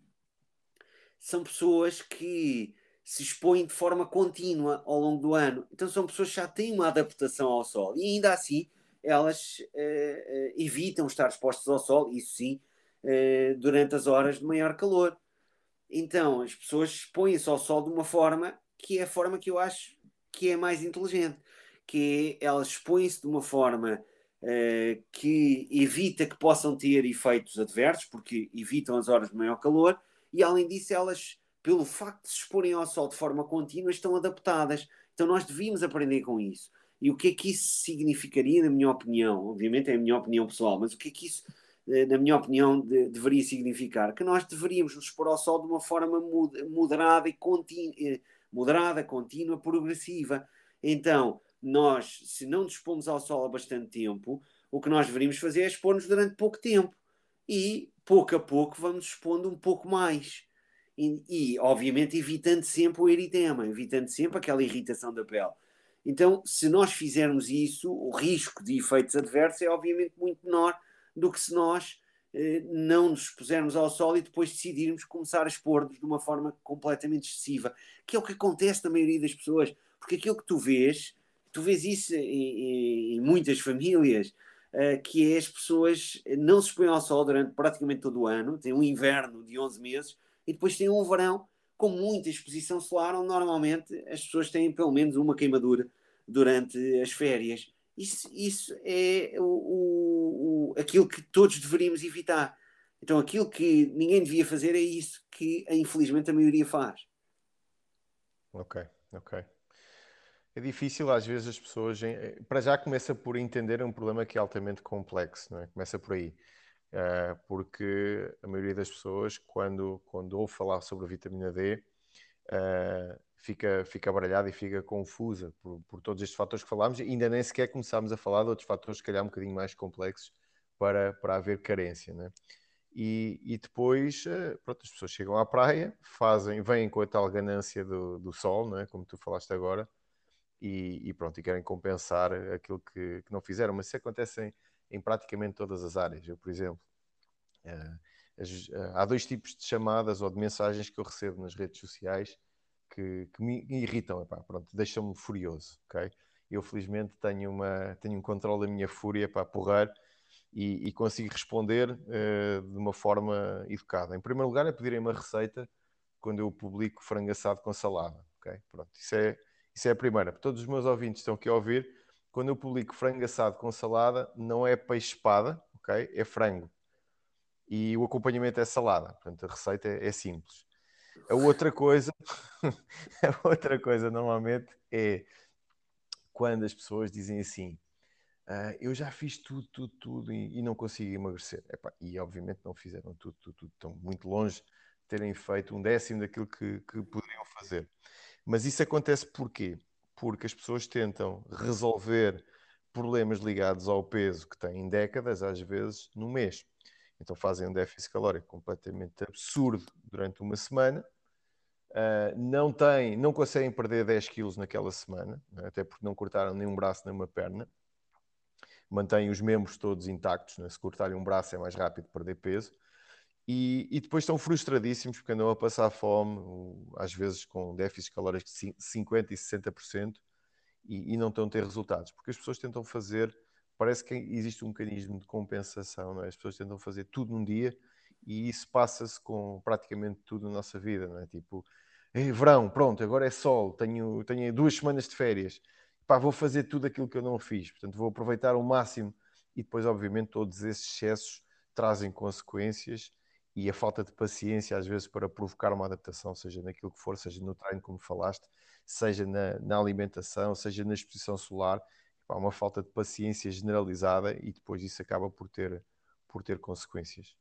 são pessoas que se expõem de forma contínua ao longo do ano. Então são pessoas que já têm uma adaptação ao sol e ainda assim elas uh, evitam estar expostas ao sol, isso sim, durante as horas de maior calor. Então as pessoas expõem-se ao sol de uma forma que é a forma que eu acho que é mais inteligente que é, elas expõem-se de uma forma uh, que evita que possam ter efeitos adversos, porque evitam as horas de maior calor, e além disso, elas, pelo facto de se exporem ao sol de forma contínua, estão adaptadas. Então nós devíamos aprender com isso. E o que é que isso significaria, na minha opinião? Obviamente é a minha opinião pessoal, mas o que é que isso, eh, na minha opinião, de, deveria significar? Que nós deveríamos nos expor ao sol de uma forma moderada e contínua, eh, moderada, contínua, progressiva. Então, nós, se não nos expomos ao sol há bastante tempo, o que nós deveríamos fazer é expor-nos durante pouco tempo. E, pouco a pouco, vamos expondo um pouco mais. E, e, obviamente, evitando sempre o eritema, evitando sempre aquela irritação da pele. Então, se nós fizermos isso, o risco de efeitos adversos é, obviamente, muito menor do que se nós eh, não nos expusermos ao sol e depois decidirmos começar a expor-nos de uma forma completamente excessiva, que é o que acontece na maioria das pessoas, porque aquilo que tu vês tu vês isso em, em muitas famílias, uh, que é as pessoas não se expõem ao sol durante praticamente todo o ano, tem um inverno de 11 meses e depois tem um verão com muita exposição solar, onde normalmente as pessoas têm pelo menos uma queimadura durante as férias. Isso, isso é o, o, aquilo que todos deveríamos evitar. Então, aquilo que ninguém devia fazer é isso que, infelizmente, a maioria faz. Ok, ok. É difícil, às vezes, as pessoas. Eh, para já começa por entender um problema que é altamente complexo, não é? Começa por aí. Uh, porque a maioria das pessoas, quando, quando ouve falar sobre a vitamina D, uh, fica, fica baralhada e fica confusa por, por todos estes fatores que falámos. E ainda nem sequer começámos a falar de outros fatores, se calhar, um bocadinho mais complexos para, para haver carência, né? E, e depois, pronto, as pessoas chegam à praia, fazem, vêm com a tal ganância do, do sol, é? como tu falaste agora, e, e, pronto, e querem compensar aquilo que, que, não fizeram, mas isso acontece em, em praticamente todas as áreas. Eu, por exemplo, uh, as, uh, há dois tipos de chamadas ou de mensagens que eu recebo nas redes sociais que, que me irritam, epá, pronto, deixam-me furioso, ok? Eu felizmente tenho, uma, tenho um controle da minha fúria para porrar e, e consigo responder uh, de uma forma educada. Em primeiro lugar é pedirem uma receita quando eu publico frango assado com salada, ok? Pronto, isso é isso é a primeira. Para todos os meus ouvintes estão aqui a ouvir, quando eu publico frango assado com salada, não é peixe-espada, ok? É frango. E o acompanhamento é salada. Portanto, a receita é, é simples. A outra coisa, a outra coisa normalmente é quando as pessoas dizem assim: ah, eu já fiz tudo, tudo, tudo e, e não consigo emagrecer. Epá, e obviamente não fizeram tudo, tudo, tudo. Estão muito longe de terem feito um décimo daquilo que, que poderiam fazer. Mas isso acontece porquê? Porque as pessoas tentam resolver problemas ligados ao peso que têm décadas, às vezes, no mês. Então fazem um déficit calórico completamente absurdo durante uma semana, uh, não, têm, não conseguem perder 10 quilos naquela semana, né? até porque não cortaram nem um braço nem uma perna, mantêm os membros todos intactos, né? se cortarem um braço é mais rápido perder peso, e, e, depois estão frustradíssimos porque andam a passar fome, às vezes com déficits calóricos de 50% e 60%, e, e, não estão a ter resultados. Porque as pessoas tentam fazer, parece que existe um mecanismo de compensação, não é? as pessoas tentam fazer tudo num dia e isso passa-se com praticamente tudo na nossa vida, não é? Tipo, é verão, pronto, agora é sol, tenho, tenho duas semanas de férias, pá, vou fazer tudo aquilo que eu não fiz, portanto vou aproveitar o máximo e depois, obviamente, todos esses excessos trazem consequências e a falta de paciência, às vezes, para provocar uma adaptação, seja naquilo que for, seja no treino, como falaste, seja na, na alimentação, seja na exposição solar, há uma falta de paciência generalizada e depois isso acaba por ter, por ter consequências.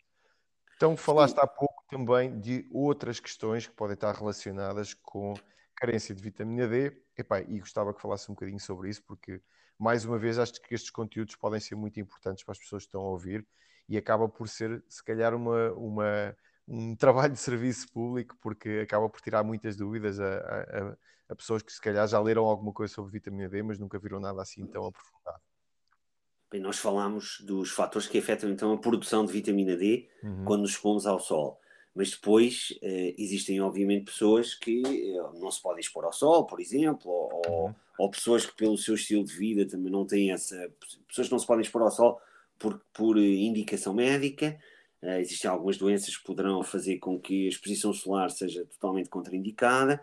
Então, falaste há pouco também de outras questões que podem estar relacionadas com carência de vitamina D, Epá, e gostava que falasse um bocadinho sobre isso, porque, mais uma vez, acho que estes conteúdos podem ser muito importantes para as pessoas que estão a ouvir e acaba por ser, se calhar, uma, uma, um trabalho de serviço público, porque acaba por tirar muitas dúvidas a, a, a, pessoas que, se calhar, já leram alguma coisa sobre vitamina D, mas nunca viram nada assim tão aprofundado. Bem, nós falamos dos fatores que afetam então a produção de vitamina D uhum. quando nos expomos ao sol. Mas depois eh, existem, obviamente, pessoas que eh, não se podem expor ao sol, por exemplo, ou, uhum. ou, pessoas que, pelo seu estilo de vida, também não têm essa. Pessoas que não se podem expor ao sol por, por indicação médica. Uh, existem algumas doenças que poderão fazer com que a exposição solar seja totalmente contraindicada,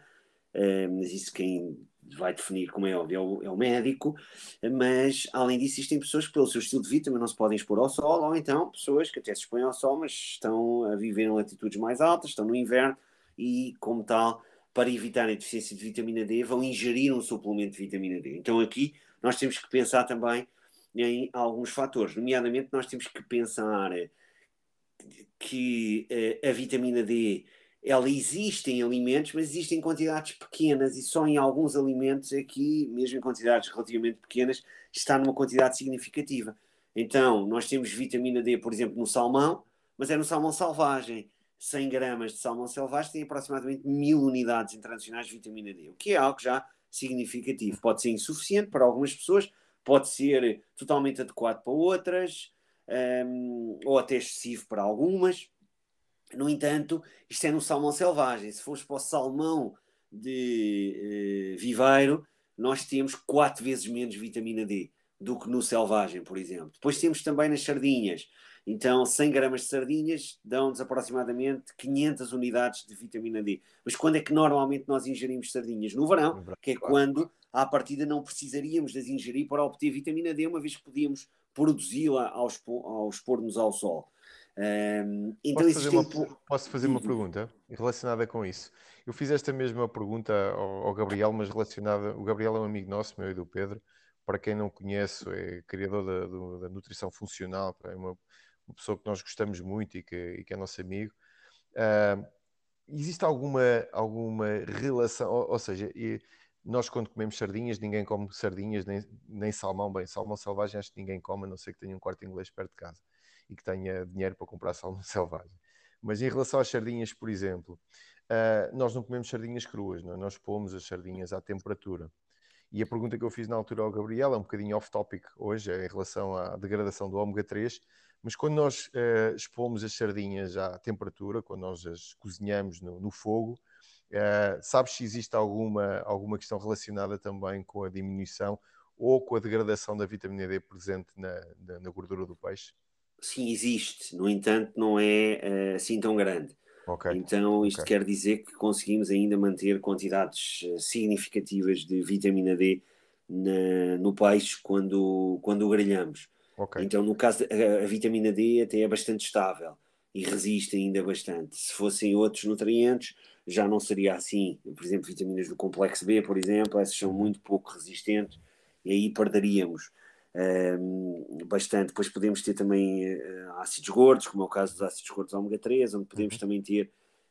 uh, mas isso quem vai definir, como é óbvio, é o, é o, médico, mas além disso existem pessoas que pelo seu estilo de vida também não se podem expor ao sol, ou então pessoas que até se expõem ao sol, mas estão a viver em latitudes mais altas, estão no inverno e, como tal, para evitar a deficiência de vitamina D, vão ingerir um suplemento de vitamina D. Então aqui nós temos que pensar também em alguns fatores, nomeadamente nós temos que pensar que uh, a vitamina D ela existe em alimentos, mas existe em quantidades pequenas e só em alguns alimentos aqui, mesmo em quantidades relativamente pequenas, está numa quantidade significativa. Então, nós temos vitamina D, por exemplo, no salmão, mas é no salmão selvagem. 100 gramas de salmão selvagem tem aproximadamente mil unidades internacionais de vitamina D, o que é algo já significativo. Pode ser insuficiente para algumas pessoas, pode ser totalmente adequado para outras, um, ou até excessivo para algumas. No entanto, isto é no salmão selvagem. Se fores para o salmão de uh, viveiro, nós temos quatro vezes menos vitamina D do que no selvagem, por exemplo. Depois temos também nas sardinhas. Então, 100 gramas de sardinhas dão-nos aproximadamente 500 unidades de vitamina D. Mas quando é que normalmente nós ingerimos sardinhas? No verão, que é quando, à partida, não precisaríamos de as ingerir para obter vitamina D, uma vez que podíamos produzi-la ao, ao expor-nos ao sol. Um, então posso, fazer uma, posso fazer uma pergunta relacionada com isso? Eu fiz esta mesma pergunta ao, ao, Gabriel, mas relacionada. O Gabriel é um amigo nosso, meu e do Pedro. Para quem não conhece, é criador da, do, da nutrição funcional, é uma, uma, pessoa que nós gostamos muito e que, e que é nosso amigo. Uh, existe alguma, alguma relação, ou, ou seja, nós quando comemos sardinhas, ninguém come sardinhas, nem, nem salmão, bem, salmão selvagem acho que ninguém come, a não ser que tenha um quarto inglês perto de casa e que tenha dinheiro para comprar salmão selvagem. Mas em relação às sardinhas, por exemplo, uh, nós não comemos sardinhas cruas, não? É? nós pomos as sardinhas à temperatura. E a pergunta que eu fiz na altura ao Gabriel é um bocadinho off-topic hoje, é em relação à degradação do ômega 3, mas quando nós uh, expomos as sardinhas à temperatura, quando nós as cozinhamos no, no fogo, Uh, sabes se existe alguma, alguma questão relacionada também com a diminuição ou com a degradação da vitamina D presente na, na, na gordura do peixe? Sim, existe. No entanto, não é uh, assim tão grande. Okay. Então, isto okay. quer dizer que conseguimos ainda manter quantidades significativas de vitamina D na, no peixe quando, quando o grelhamos. Okay. Então, no caso, a, a vitamina D até é bastante estável e resiste ainda bastante. Se fossem outros nutrientes, já não seria assim. Por exemplo, vitaminas do complexo B, por exemplo, essas são muito pouco resistentes e aí perderíamos um, bastante. Depois podemos ter também uh, ácidos gordos, como é o caso dos ácidos gordos ômega 3, onde podemos uhum. também ter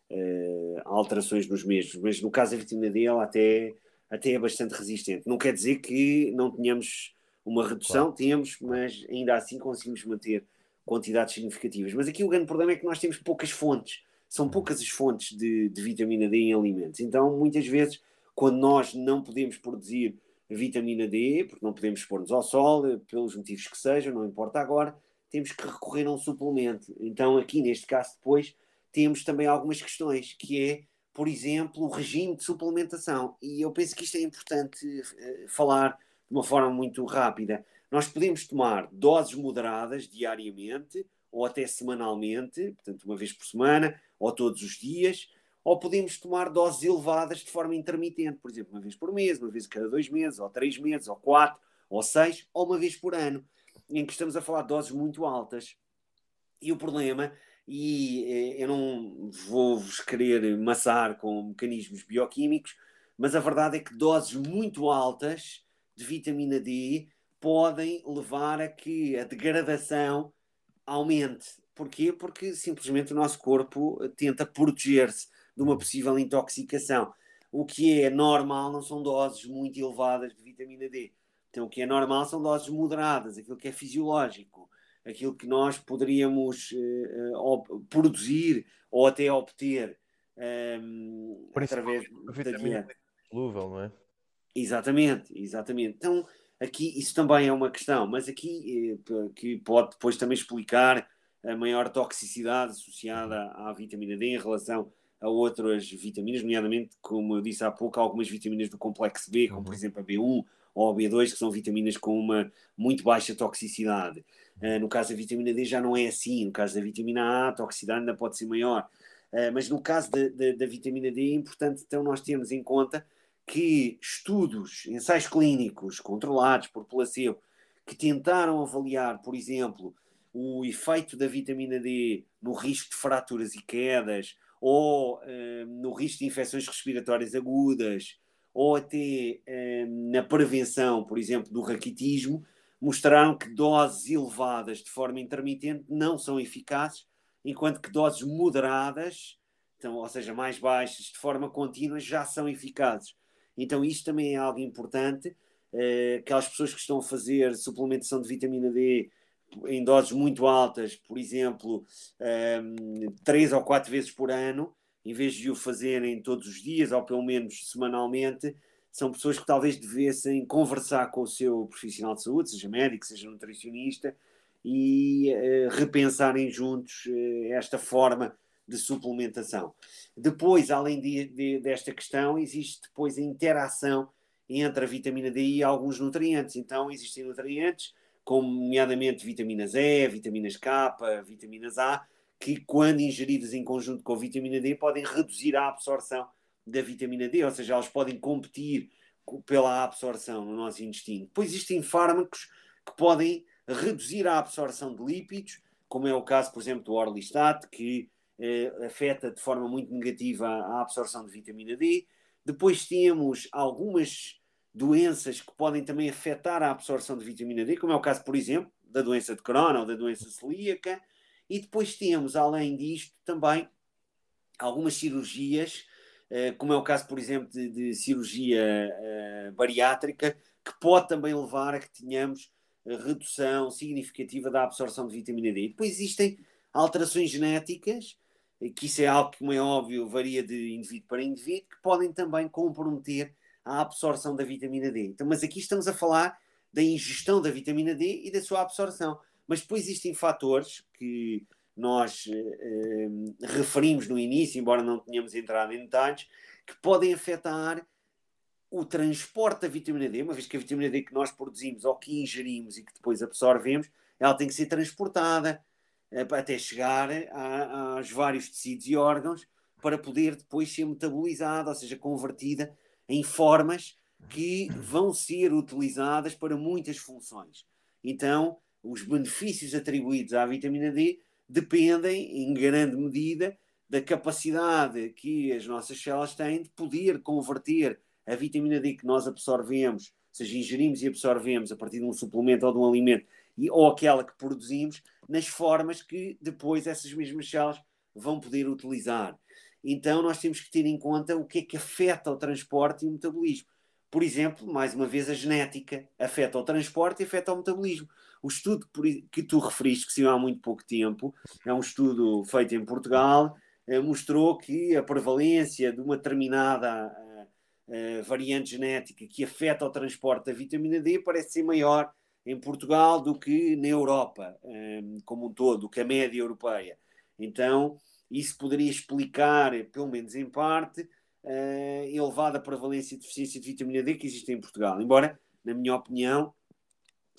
uh, alterações nos mesmos. Mas no caso da vitamina D, ela até, até é bastante resistente. Não quer dizer que não tenhamos uma redução, claro. temos, mas ainda assim conseguimos manter quantidades significativas. Mas aqui o grande problema é que nós temos poucas fontes são poucas as fontes de, de vitamina D em alimentos. Então, muitas vezes, quando nós não podemos produzir vitamina D, porque não podemos expor-nos ao sol, pelos motivos que sejam, não importa agora, temos que recorrer a um suplemento. Então, aqui neste caso, depois, temos também algumas questões, que é, por exemplo, o regime de suplementação. E eu penso que isto é importante uh, falar de uma forma muito rápida. Nós podemos tomar doses moderadas diariamente ou até semanalmente, portanto, uma vez por semana, ou todos os dias, ou podemos tomar doses elevadas de forma intermitente, por exemplo, uma vez por mês, uma vez cada dois meses, ou três meses, ou quatro, ou seis, ou uma vez por ano, em que estamos a falar de doses muito altas. E o problema, e eh, eu não vou-vos querer maçar com mecanismos bioquímicos, mas a verdade é que doses muito altas de vitamina D podem levar a que a degradação aumente Porquê? Porque simplesmente o nosso corpo eh, tenta proteger-se de uma possível intoxicação. O que é normal não são doses muito elevadas de vitamina D. Então, o que é normal são doses moderadas, aquilo que é fisiológico, aquilo que nós poderíamos uh, produzir ou até obter um, ehm, através da vitamina D solúvel, não é? Exatamente, exatamente. Então, aqui isso também é uma questão, mas aqui eh, que pode depois também explicar a maior toxicidade associada à vitamina D em relação a outras vitaminas, nomeadamente, como eu disse há pouco, algumas vitaminas do complexo B, como por uhum. exemplo a B1 ou a B2, que são vitaminas com uma muito baixa toxicidade. Uh, no caso da vitamina D já não é assim, no caso da vitamina A a toxicidade ainda pode ser maior. Uh, mas no caso de, de, da vitamina D é importante então nós termos em conta que estudos, ensaios clínicos controlados por placebo, que tentaram avaliar, por exemplo, o efeito da vitamina D no risco de fraturas e quedas, ou uh, no risco de infecções respiratórias agudas, ou até uh, na prevenção, por exemplo, do raquitismo, mostraram que doses elevadas de forma intermitente não são eficazes, enquanto que doses moderadas, então, ou seja, mais baixas, de forma contínua, já são eficazes. Então, isto também é algo importante. Uh, aquelas pessoas que estão a fazer suplementação de vitamina D em doses muito altas, por exemplo, um, três ou quatro vezes por ano, em vez de o fazerem todos os dias ou pelo menos semanalmente, são pessoas que talvez devessem conversar com o seu profissional de saúde, seja médico, seja nutricionista, e uh, repensarem juntos uh, esta forma de suplementação. Depois, além de, de, desta questão, existe depois a interação entre a vitamina D e alguns nutrientes. Então, existem nutrientes como nomeadamente vitaminas E, vitaminas K, vitaminas A, que quando ingeridas em conjunto com a vitamina D podem reduzir a absorção da vitamina D, ou seja, elas podem competir pela absorção no nosso intestino. Depois existem fármacos que podem reduzir a absorção de lípidos, como é o caso, por exemplo, do Orlistat, que afeta de forma muito negativa a absorção de vitamina D. Depois temos algumas doenças que podem também afetar a absorção de vitamina D, como é o caso, por exemplo, da doença de Crohn ou da doença celíaca. E depois temos, além disto, também algumas cirurgias, eh, como é o caso, por exemplo, de, de cirurgia uh, bariátrica, que pode também levar a que tenhamos redução significativa da absorção de vitamina D. E depois existem alterações genéticas, que isso é algo que, como é óbvio, varia de indivíduo para indivíduo, que podem também comprometer a absorção da vitamina D. Então, mas aqui estamos a falar da ingestão da vitamina D e da sua absorção. Mas depois existem fatores que nós eh, referimos no início, embora não tenhamos entrado em detalhes, que podem afetar o transporte da vitamina D, uma vez que a vitamina D que nós produzimos ou que ingerimos e que depois absorvemos, ela tem que ser transportada eh, até chegar a, aos vários tecidos e órgãos para poder depois ser metabolizada, ou seja, convertida em formas que vão ser utilizadas para muitas funções. Então, os benefícios atribuídos à vitamina D dependem, em grande medida, da capacidade que as nossas células têm de poder converter a vitamina D que nós absorvemos, seja ingerimos e absorvemos a partir de um suplemento ou de um alimento, e, ou aquela que produzimos, nas formas que depois essas mesmas células vão poder utilizar. Então nós temos que ter em conta o que é que afeta o transporte e o metabolismo. Por exemplo, mais uma vez, a genética afeta o transporte e afeta o metabolismo. O estudo que tu referiste, que saiu há muito pouco tempo, é um estudo feito em Portugal, eh, mostrou que a prevalência de uma determinada uh, uh, variante genética que afeta o transporte da vitamina D parece ser maior em Portugal do que na Europa, um, como um todo, do que a média europeia. Então, isso poderia explicar, pelo menos em parte, a elevada prevalência de deficiência de vitamina D que existe em Portugal. Embora, na minha opinião,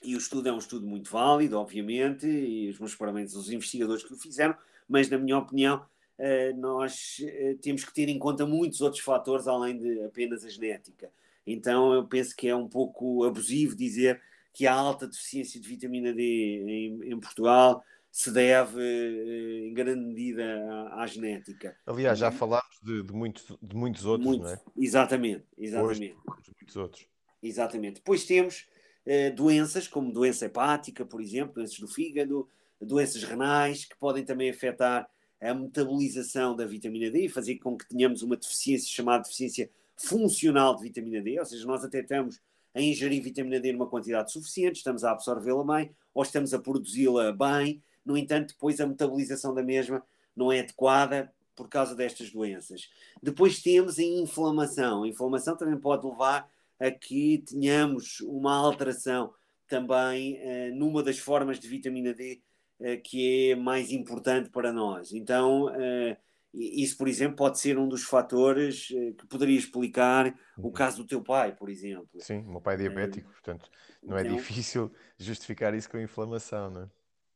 e o estudo é um estudo muito válido, obviamente, e os meus parabéns aos investigadores que o fizeram, mas, na minha opinião, eh, nós eh, temos que ter em conta muitos outros fatores além de apenas a genética. Então, eu penso que é um pouco abusivo dizer que há alta deficiência de vitamina D em, em Portugal se deve eh, em grande medida à, à genética. Aliás, já falámos de, de, muitos, de muitos outros, Muito, não é? Exatamente, exatamente. Hoje, muitos outros. Exatamente. Depois temos eh, doenças como doença hepática, por exemplo, doenças do fígado, doenças renais, que podem também afetar a metabolização da vitamina D e fazer com que tenhamos uma deficiência chamada deficiência funcional de vitamina D, ou seja, nós até estamos a ingerir vitamina D numa quantidade suficiente, estamos a absorvê-la bem ou estamos a produzi-la bem, no entanto, depois a metabolização da mesma não é adequada por causa destas doenças. Depois temos a inflamação. A inflamação também pode levar a que tenhamos uma alteração também uh, numa das formas de vitamina D uh, que é mais importante para nós. Então, uh, isso, por exemplo, pode ser um dos fatores que poderia explicar uhum. o caso do teu pai, por exemplo. Sim, o meu pai é diabético, portanto, não é então, difícil justificar isso com a inflamação, não é?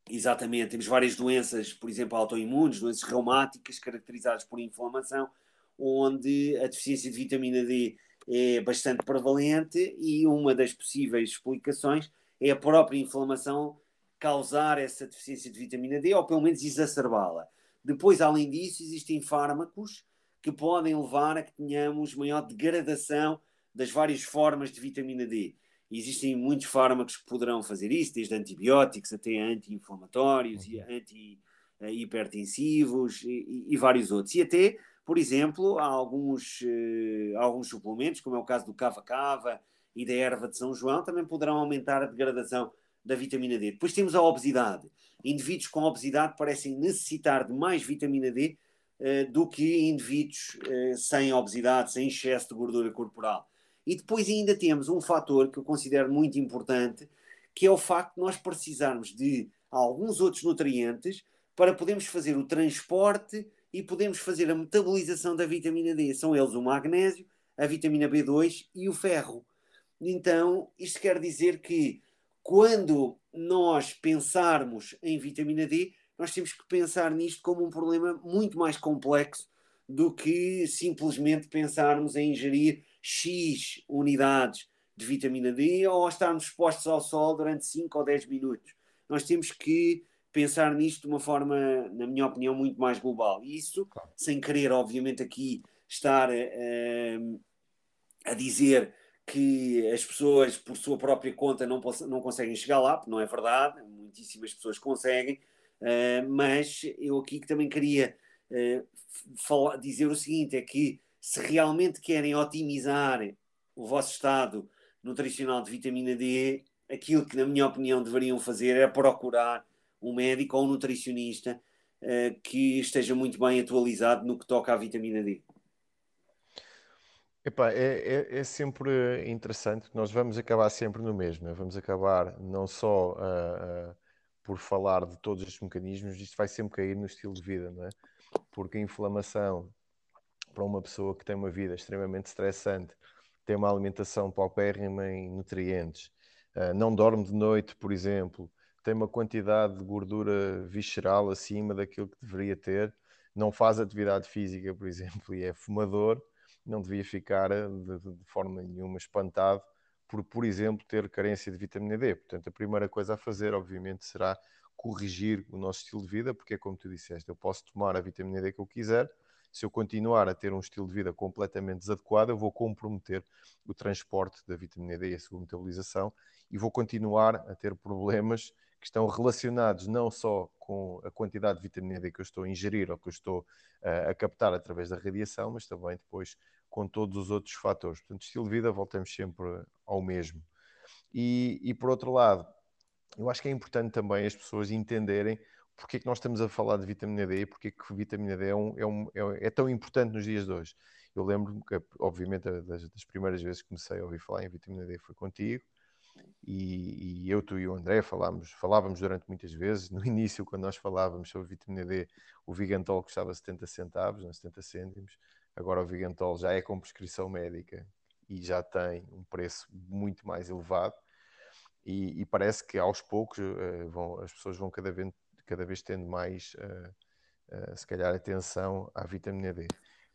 Exatamente, temos várias doenças, por exemplo, autoimunes, doenças reumáticas caracterizadas por inflamação, onde a deficiência de vitamina D é bastante prevalente e uma das possíveis explicações é a própria inflamação causar essa deficiência de vitamina D ou pelo menos exacerbá-la. Depois, além disso, existem fármacos que podem levar a que tenhamos maior degradação das várias formas de vitamina D. Existem muitos fármacos que poderão fazer isso, desde antibióticos até anti-inflamatórios e uhum. anti-hipertensivos e, e, vários outros. E até, por exemplo, há alguns, uh, alguns suplementos, como é o caso do cava-cava e da erva de São João, também poderão aumentar a degradação da vitamina D. Depois temos a obesidade. Indivíduos com obesidade parecem necessitar de mais vitamina D uh, do que indivíduos uh, sem obesidade, sem excesso de gordura corporal. E depois ainda temos um fator que eu considero muito importante, que é o facto de nós precisarmos de alguns outros nutrientes para podermos fazer o transporte e podemos fazer a metabolização da vitamina D. São eles o magnésio, a vitamina B2 e o ferro. Então, isto quer dizer que quando nós pensarmos em vitamina D, nós temos que pensar nisto como um problema muito mais complexo do que simplesmente pensarmos em ingerir X unidades de vitamina D ou estarmos expostos ao sol durante 5 ou 10 minutos. Nós temos que pensar nisto de uma forma, na minha opinião, muito mais global. E isso, claro. sem querer, obviamente, aqui estar uh, a dizer que as pessoas, por sua própria conta, não, não conseguem chegar lá, não é verdade, muitíssimas pessoas conseguem, uh, mas eu aqui também queria uh, falar, dizer o seguinte: é que se realmente querem otimizar o vosso estado nutricional de vitamina D, aquilo que, na minha opinião, deveriam fazer é procurar um médico ou um nutricionista uh, que esteja muito bem atualizado no que toca à vitamina D. Epá, é, é, é, sempre interessante, nós vamos acabar sempre no mesmo, né? vamos acabar não só uh, uh, por falar de todos os mecanismos, isto vai sempre cair no estilo de vida, não é? Porque a inflamação para uma pessoa que tem uma vida extremamente estressante, tem uma alimentação paupérrima em nutrientes, uh, não dorme de noite, por exemplo, tem uma quantidade de gordura visceral acima daquilo que deveria ter, não faz atividade física, por exemplo, e é fumador, não devia ficar eh, de, de forma nenhuma espantado por, por exemplo, ter carência de vitamina D. Portanto, a primeira coisa a fazer, obviamente, será corrigir o nosso estilo de vida, porque é como tu disseste, eu posso tomar a vitamina D que eu quiser, se eu continuar a ter um estilo de vida completamente desadequado, eu vou comprometer o transporte da vitamina D e a sua metabolização e vou continuar a ter problemas que estão relacionados não só com a quantidade de vitamina D que eu estou a ingerir ou que eu estou uh, a captar através da radiação, mas também depois com todos os outros fatores. Portanto, estilo de vida, voltamos sempre ao mesmo. E, e por outro lado, eu acho que é importante também as pessoas entenderem porque é que nós estamos a falar de vitamina D e porque é que vitamina D é, um, é, um, é, é tão importante nos dias de hoje. Eu lembro-me que, obviamente, das, das, primeiras vezes que comecei a ouvir falar em vitamina D foi contigo. E, e eu, tu e o André falámos, falávamos durante muitas vezes. No início, quando nós falávamos sobre vitamina D, o Vigantol custava 70 centavos, não 70 cêntimos. Agora o Vigantol já é com prescrição médica e já tem um preço muito mais elevado. E, e parece que aos poucos uh, vão, as pessoas vão cada vez cada vez tendo mais, uh, uh, se calhar, atenção à vitamina D.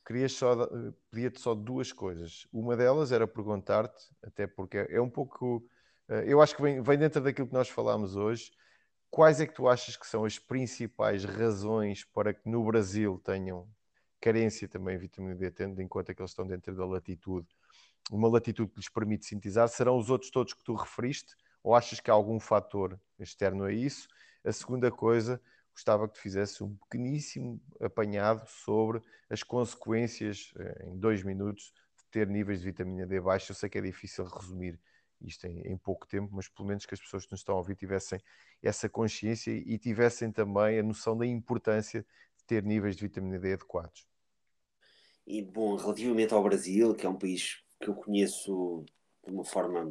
Queria só, pedia-te só duas coisas. Uma delas era perguntar-te, até porque é um pouco, eu acho que vem, vem dentro daquilo que nós falámos hoje, quais é que tu achas que são as principais razões para que no Brasil tenham carência também de vitamina D, tendo em conta que eles estão dentro da latitude, uma latitude que lhes permite sintetizar, serão os outros todos que tu referiste, ou achas que há algum fator externo a isso? A segunda coisa, gostava que tu fizesse um pequeníssimo apanhado sobre as consequências, eh, em dois minutos, de ter níveis de vitamina D baixos. Eu sei que é difícil resumir isto em, em, pouco tempo, mas pelo menos que as pessoas que nos estão a ouvir tivessem essa consciência e tivessem também a noção da importância de ter níveis de vitamina D adequados. E bom, relativamente ao Brasil, que é um país que eu conheço de uma forma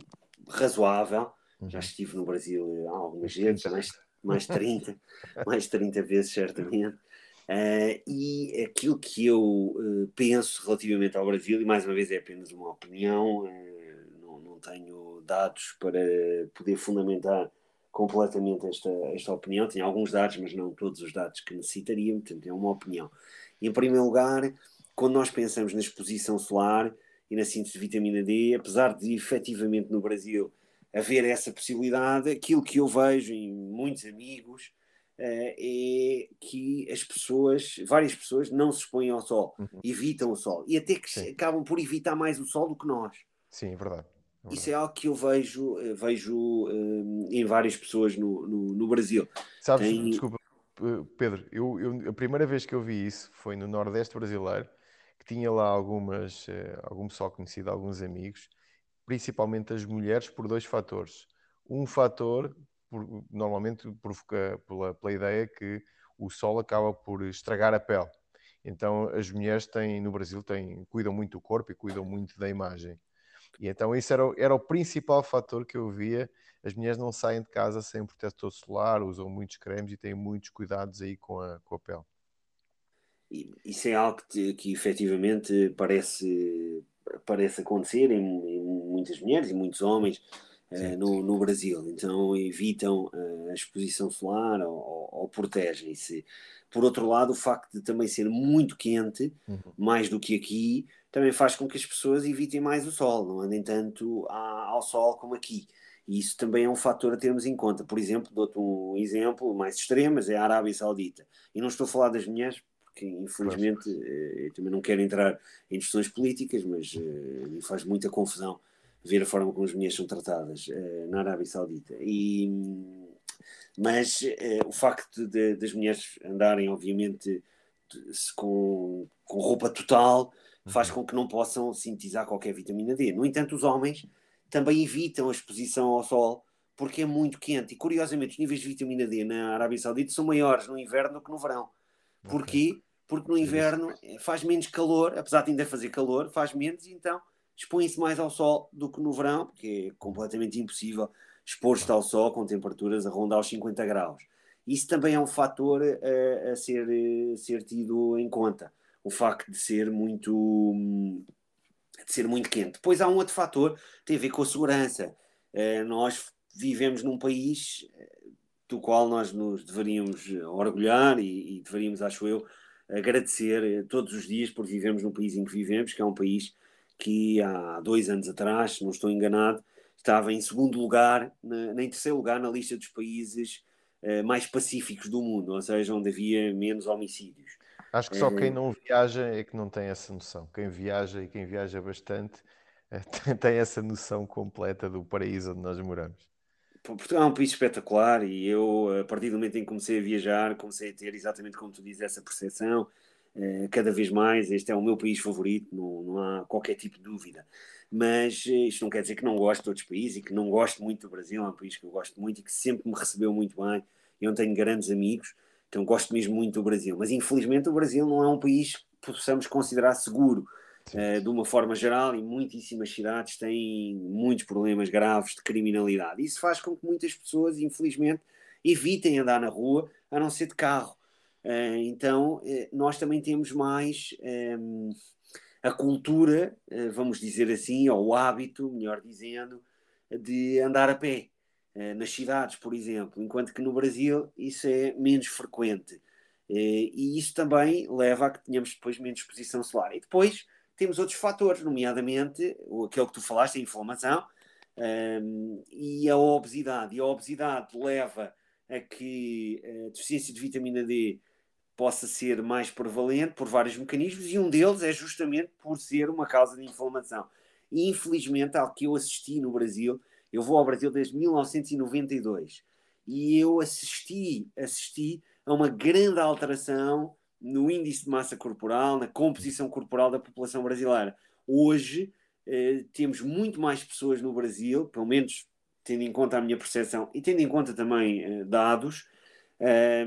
razoável. Uhum. Já estive no Brasil há algumas vezes, mais, mais 30, mais 30 vezes certamente. Uh, e aquilo que eu uh, penso relativamente ao Brasil, e mais uma vez é apenas uma opinião, uh, não, não, tenho dados para poder fundamentar completamente esta, esta opinião. Tenho alguns dados, mas não todos os dados que necessitaria, portanto, é uma opinião. E, em primeiro lugar, quando nós pensamos na exposição solar e na síntese de vitamina D, apesar de efetivamente no Brasil haver essa possibilidade, aquilo que eu vejo em muitos amigos uh, é que as pessoas, várias pessoas, não se expõem ao sol, uhum. evitam o sol e até que Sim. acabam por evitar mais o sol do que nós. Sim, é verdade. É Isso é algo que eu vejo, eh, vejo um, eh, em várias pessoas no, no, no Brasil. Sabes, Tem... desculpa, Pedro, eu, eu, a primeira vez que eu vi isso foi no Nordeste brasileiro, que tinha lá algumas, algum pessoal conhecido, alguns amigos, principalmente as mulheres, por dois fatores. Um fator, por, normalmente, provoca pela, pela ideia que o sol acaba por estragar a pele. Então, as mulheres têm, no Brasil, têm, cuidam muito do corpo e cuidam muito da imagem. E então, isso era, era o principal fator que eu via. As mulheres não saem de casa sem protetor solar, usam muitos cremes e têm muitos cuidados aí com a, com a pele. Isso é algo que, que efetivamente parece, parece acontecer em, em muitas mulheres e muitos homens uh, no, no, Brasil. Então evitam uh, a exposição solar ou, ou, protegem-se. Por outro lado, o facto de também ser muito quente, uhum. mais do que aqui, também faz com que as pessoas evitem mais o sol, não andem tanto ao sol como aqui. E isso também é um fator a termos em conta. Por exemplo, dou-te um exemplo mais extremo, mas é a Arábia Saudita. E não estou a falar das mulheres, porque infelizmente eh, eu também não quero entrar em questões políticas, mas uh, me faz muita confusão ver a forma como as mulheres são tratadas uh, na Arábia Saudita. E, mas o facto de, das mulheres andarem, obviamente, com, com roupa total faz uhum. com que não possam sintetizar qualquer vitamina D. No entanto, os homens também evitam a exposição ao sol porque é muito quente. E curiosamente, os níveis de vitamina D na Arábia Saudita são maiores no inverno do que no verão. Porquê? Porque no inverno eh, faz menos calor, apesar de ainda fazer calor, faz menos, e então expõem-se mais ao sol do que no verão, porque é completamente impossível expor-se ao sol com temperaturas a rondar os 50 graus. Isso também é um fator a, eh, a ser, a eh, ser tido em conta, o facto de ser muito de ser muito quente. Depois há um outro fator, tem a ver com a segurança. Uh, nós vivemos num país do qual nós nos deveríamos orgulhar e, e deveríamos, acho eu, agradecer todos os dias por vivermos no país em que vivemos, que é um país que há dois anos atrás, se não estou enganado, estava em segundo lugar, na, nem terceiro lugar na lista dos países uh, mais pacíficos do mundo, ou seja, onde havia menos homicídios. Acho que só quem eh, não viaja é que não tem essa noção. Quem viaja e quem viaja bastante tem essa noção completa do paraíso onde nós moramos. Portugal é um país espetacular e eu, a partir do momento em que comecei a viajar, comecei a ter exatamente como tu dizes, essa percepção eh, cada vez mais. Este é o meu país favorito, não, não há qualquer tipo de dúvida. Mas eh, isto não quer dizer que não gosto de outros países e que não gosto muito do Brasil. É um país que eu gosto muito e que sempre me recebeu muito bem. Eu tenho grandes amigos, então gosto mesmo muito do Brasil. Mas infelizmente o Brasil não é um país que possamos considerar seguro. Uh, de uma forma geral, e muitíssimas cidades têm muitos problemas graves de criminalidade. Isso faz com que muitas pessoas, infelizmente, evitem andar na rua a não ser de carro. Uh, então, uh, nós também temos mais um, a cultura, vamos dizer assim, ou o hábito, melhor dizendo, de andar a pé nas cidades, por exemplo, enquanto que no Brasil isso é menos frequente. e isso também leva a que tenhamos depois menos exposição solar. E depois temos outros fatores, nomeadamente aquele que tu falaste, a inflamação um, e a obesidade. E a obesidade leva a que a deficiência de vitamina D possa ser mais prevalente por vários mecanismos e um deles é justamente por ser uma causa de inflamação. E infelizmente, ao que eu assisti no Brasil, eu vou ao Brasil desde 1992 e eu assisti, assisti a uma grande alteração no índice de massa corporal, na composição corporal da população brasileira. Hoje eh, temos muito mais pessoas no Brasil, pelo menos tendo em conta a minha percepção e tendo em conta também eh, dados, eh,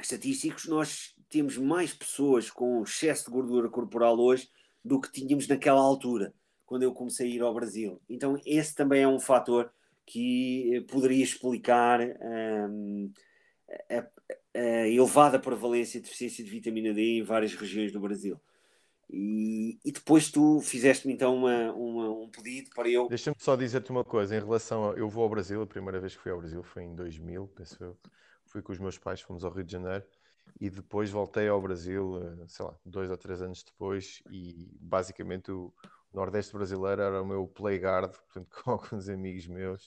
estatísticos, nós temos mais pessoas com excesso de gordura corporal hoje do que tínhamos naquela altura, quando eu comecei a ir ao Brasil. Então, esse também é um fator que eh, poderia explicar um, a, a, elevada prevalência de deficiência de vitamina D em várias regiões do Brasil. E, e depois tu fizeste-me então uma, uma, um pedido para eu. Deixa-me só dizer-te uma coisa em relação a. Eu vou ao Brasil, a primeira vez que fui ao Brasil foi em 2000, penso eu. Fui com os meus pais, fomos ao Rio de Janeiro e depois voltei ao Brasil, eh, sei lá, dois ou três anos depois, e basicamente o Nordeste brasileiro era o meu playguard, portanto, com alguns amigos meus,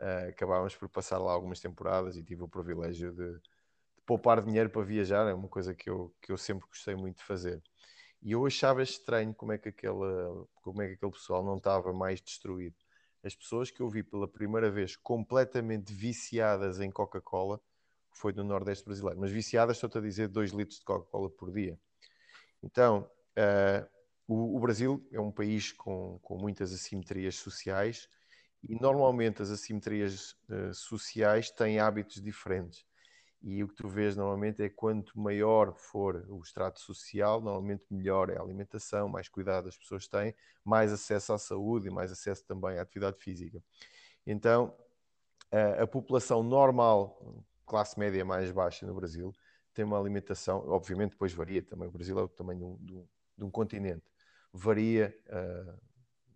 uh, acabávamos por passar lá algumas temporadas e tive o privilégio de, poupar dinheiro para viajar, é uma coisa que eu, que eu sempre gostei muito de fazer. E eu achava estranho como é que aquele, como é que aquele pessoal não estava mais destruído. As pessoas que eu vi pela primeira vez completamente viciadas em Coca-Cola foi do Nordeste brasileiro. Mas viciadas, estou-te a dizer, 2 litros de Coca-Cola por dia. Então, uh, o, o, Brasil é um país com, com muitas assimetrias sociais e normalmente as assimetrias uh, sociais têm hábitos diferentes. E o que tu vês normalmente é quanto maior for o extrato social, normalmente melhor é a alimentação, mais cuidado as pessoas têm, mais acesso à saúde e mais acesso também à atividade física. Então, a, a população normal classe média mais baixa no Brasil tem uma alimentação, obviamente depois varia também, o Brasil é o tamanho de um, de um, continente, varia uh,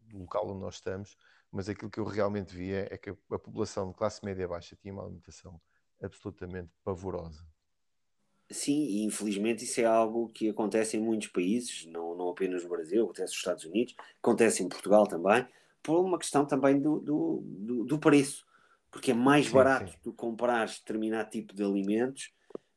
do local onde nós estamos, mas aquilo que eu realmente via é que a, a população de classe média baixa tinha uma alimentação absolutamente pavorosa. Sim, e infelizmente isso é algo que acontece em muitos países, não, não apenas no Brasil, acontece nos Estados Unidos, acontece em Portugal também, por uma questão também do, do, do, do preço porque é mais sim, barato sim. tu comprar determinado tipo de alimentos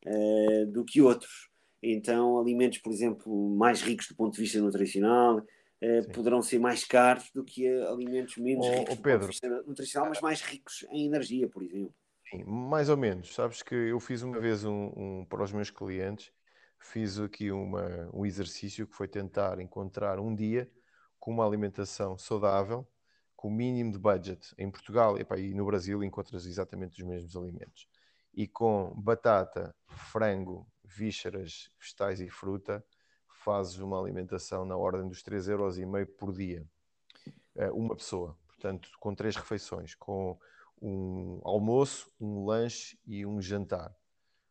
uh, do que outros. Então, alimentos, por exemplo, mais ricos do ponto de vista nutricional uh, poderão ser mais caros do que alimentos menos oh, ricos oh, do ponto de vista nutricional, mas mais ricos em energia, por exemplo. Sim, mais ou menos. Sabes que eu fiz uma vez um, um para os meus clientes, fiz aqui uma, um exercício que foi tentar encontrar um dia com uma alimentação saudável com o mínimo de budget em Portugal e no Brasil encontras exatamente os mesmos alimentos. E com batata, frango, vísceras, vegetais e fruta, fazes uma alimentação na ordem dos 3,5€ por dia. Eh, uma pessoa. Portanto, com três refeições, com um almoço, um lanche e um jantar,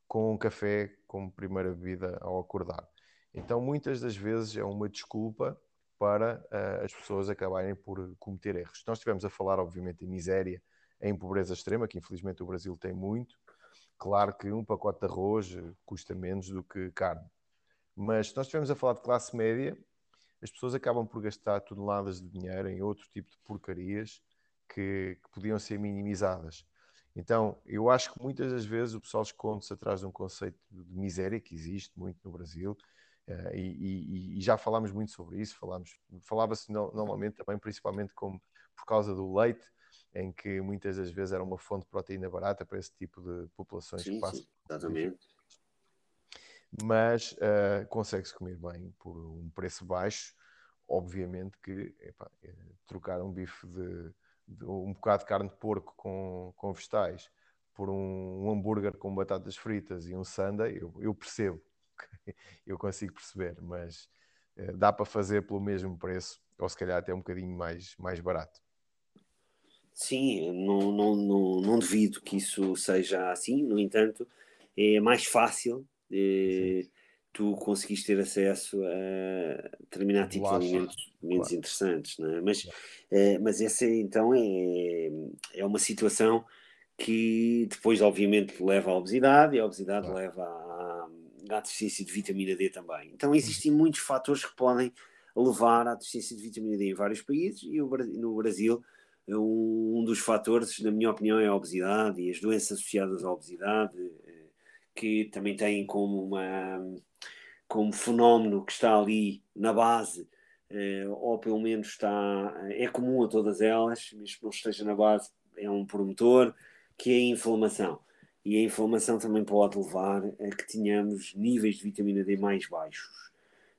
com um café como primeira bebida ao acordar. Então, muitas das vezes é uma desculpa para uh, as pessoas acabarem por cometer erros. Nós estivemos a falar, obviamente, em miséria, em pobreza extrema, que infelizmente o Brasil tem muito. Claro que um pacote de arroz eh, custa menos do que carne. Mas se nós estivermos a falar de classe média, as pessoas acabam por gastar toneladas de dinheiro em outro tipo de porcarias que, que podiam ser minimizadas. Então, eu acho que muitas das vezes o pessoal esconde-se atrás de um conceito de miséria que existe muito no Brasil Uh, e, e, e, já falámos muito sobre isso, falámos, falava-se no, normalmente também, principalmente como por causa do leite, em que muitas das vezes era uma fonte de proteína barata para esse tipo de populações sim, que passam. Sim, exatamente. Mas uh, consegue-se comer bem por um preço baixo. Obviamente que epá, eh, trocar um bife de, um bocado de carne de porco com, com vegetais por um, um hambúrguer com batatas fritas e um sundae, eu, eu percebo eu consigo perceber, mas uh, dá para fazer pelo mesmo preço, ou se calhar até um bocadinho mais, mais barato. Sim, não, não, não, não duvido que isso seja assim, no entanto, é mais fácil eh, tu conseguires ter acesso a determinado tipo de alimentos menos claro. interessantes, não é? mas, eh, mas essa então é, é uma situação que depois obviamente leva à obesidade e a obesidade claro. leva à, à deficiência de vitamina D também. Então existem muitos fatores que podem levar à deficiência de vitamina D em vários países e no Brasil um dos fatores, na minha opinião, é a obesidade e as doenças associadas à obesidade, eh, que também têm como uma como fenómeno que está ali na base, eh, ou pelo menos está é comum a todas elas, mesmo que não esteja na base, é um promotor, que é a inflamação e a inflamação também pode levar a que tenhamos níveis de vitamina D mais baixos.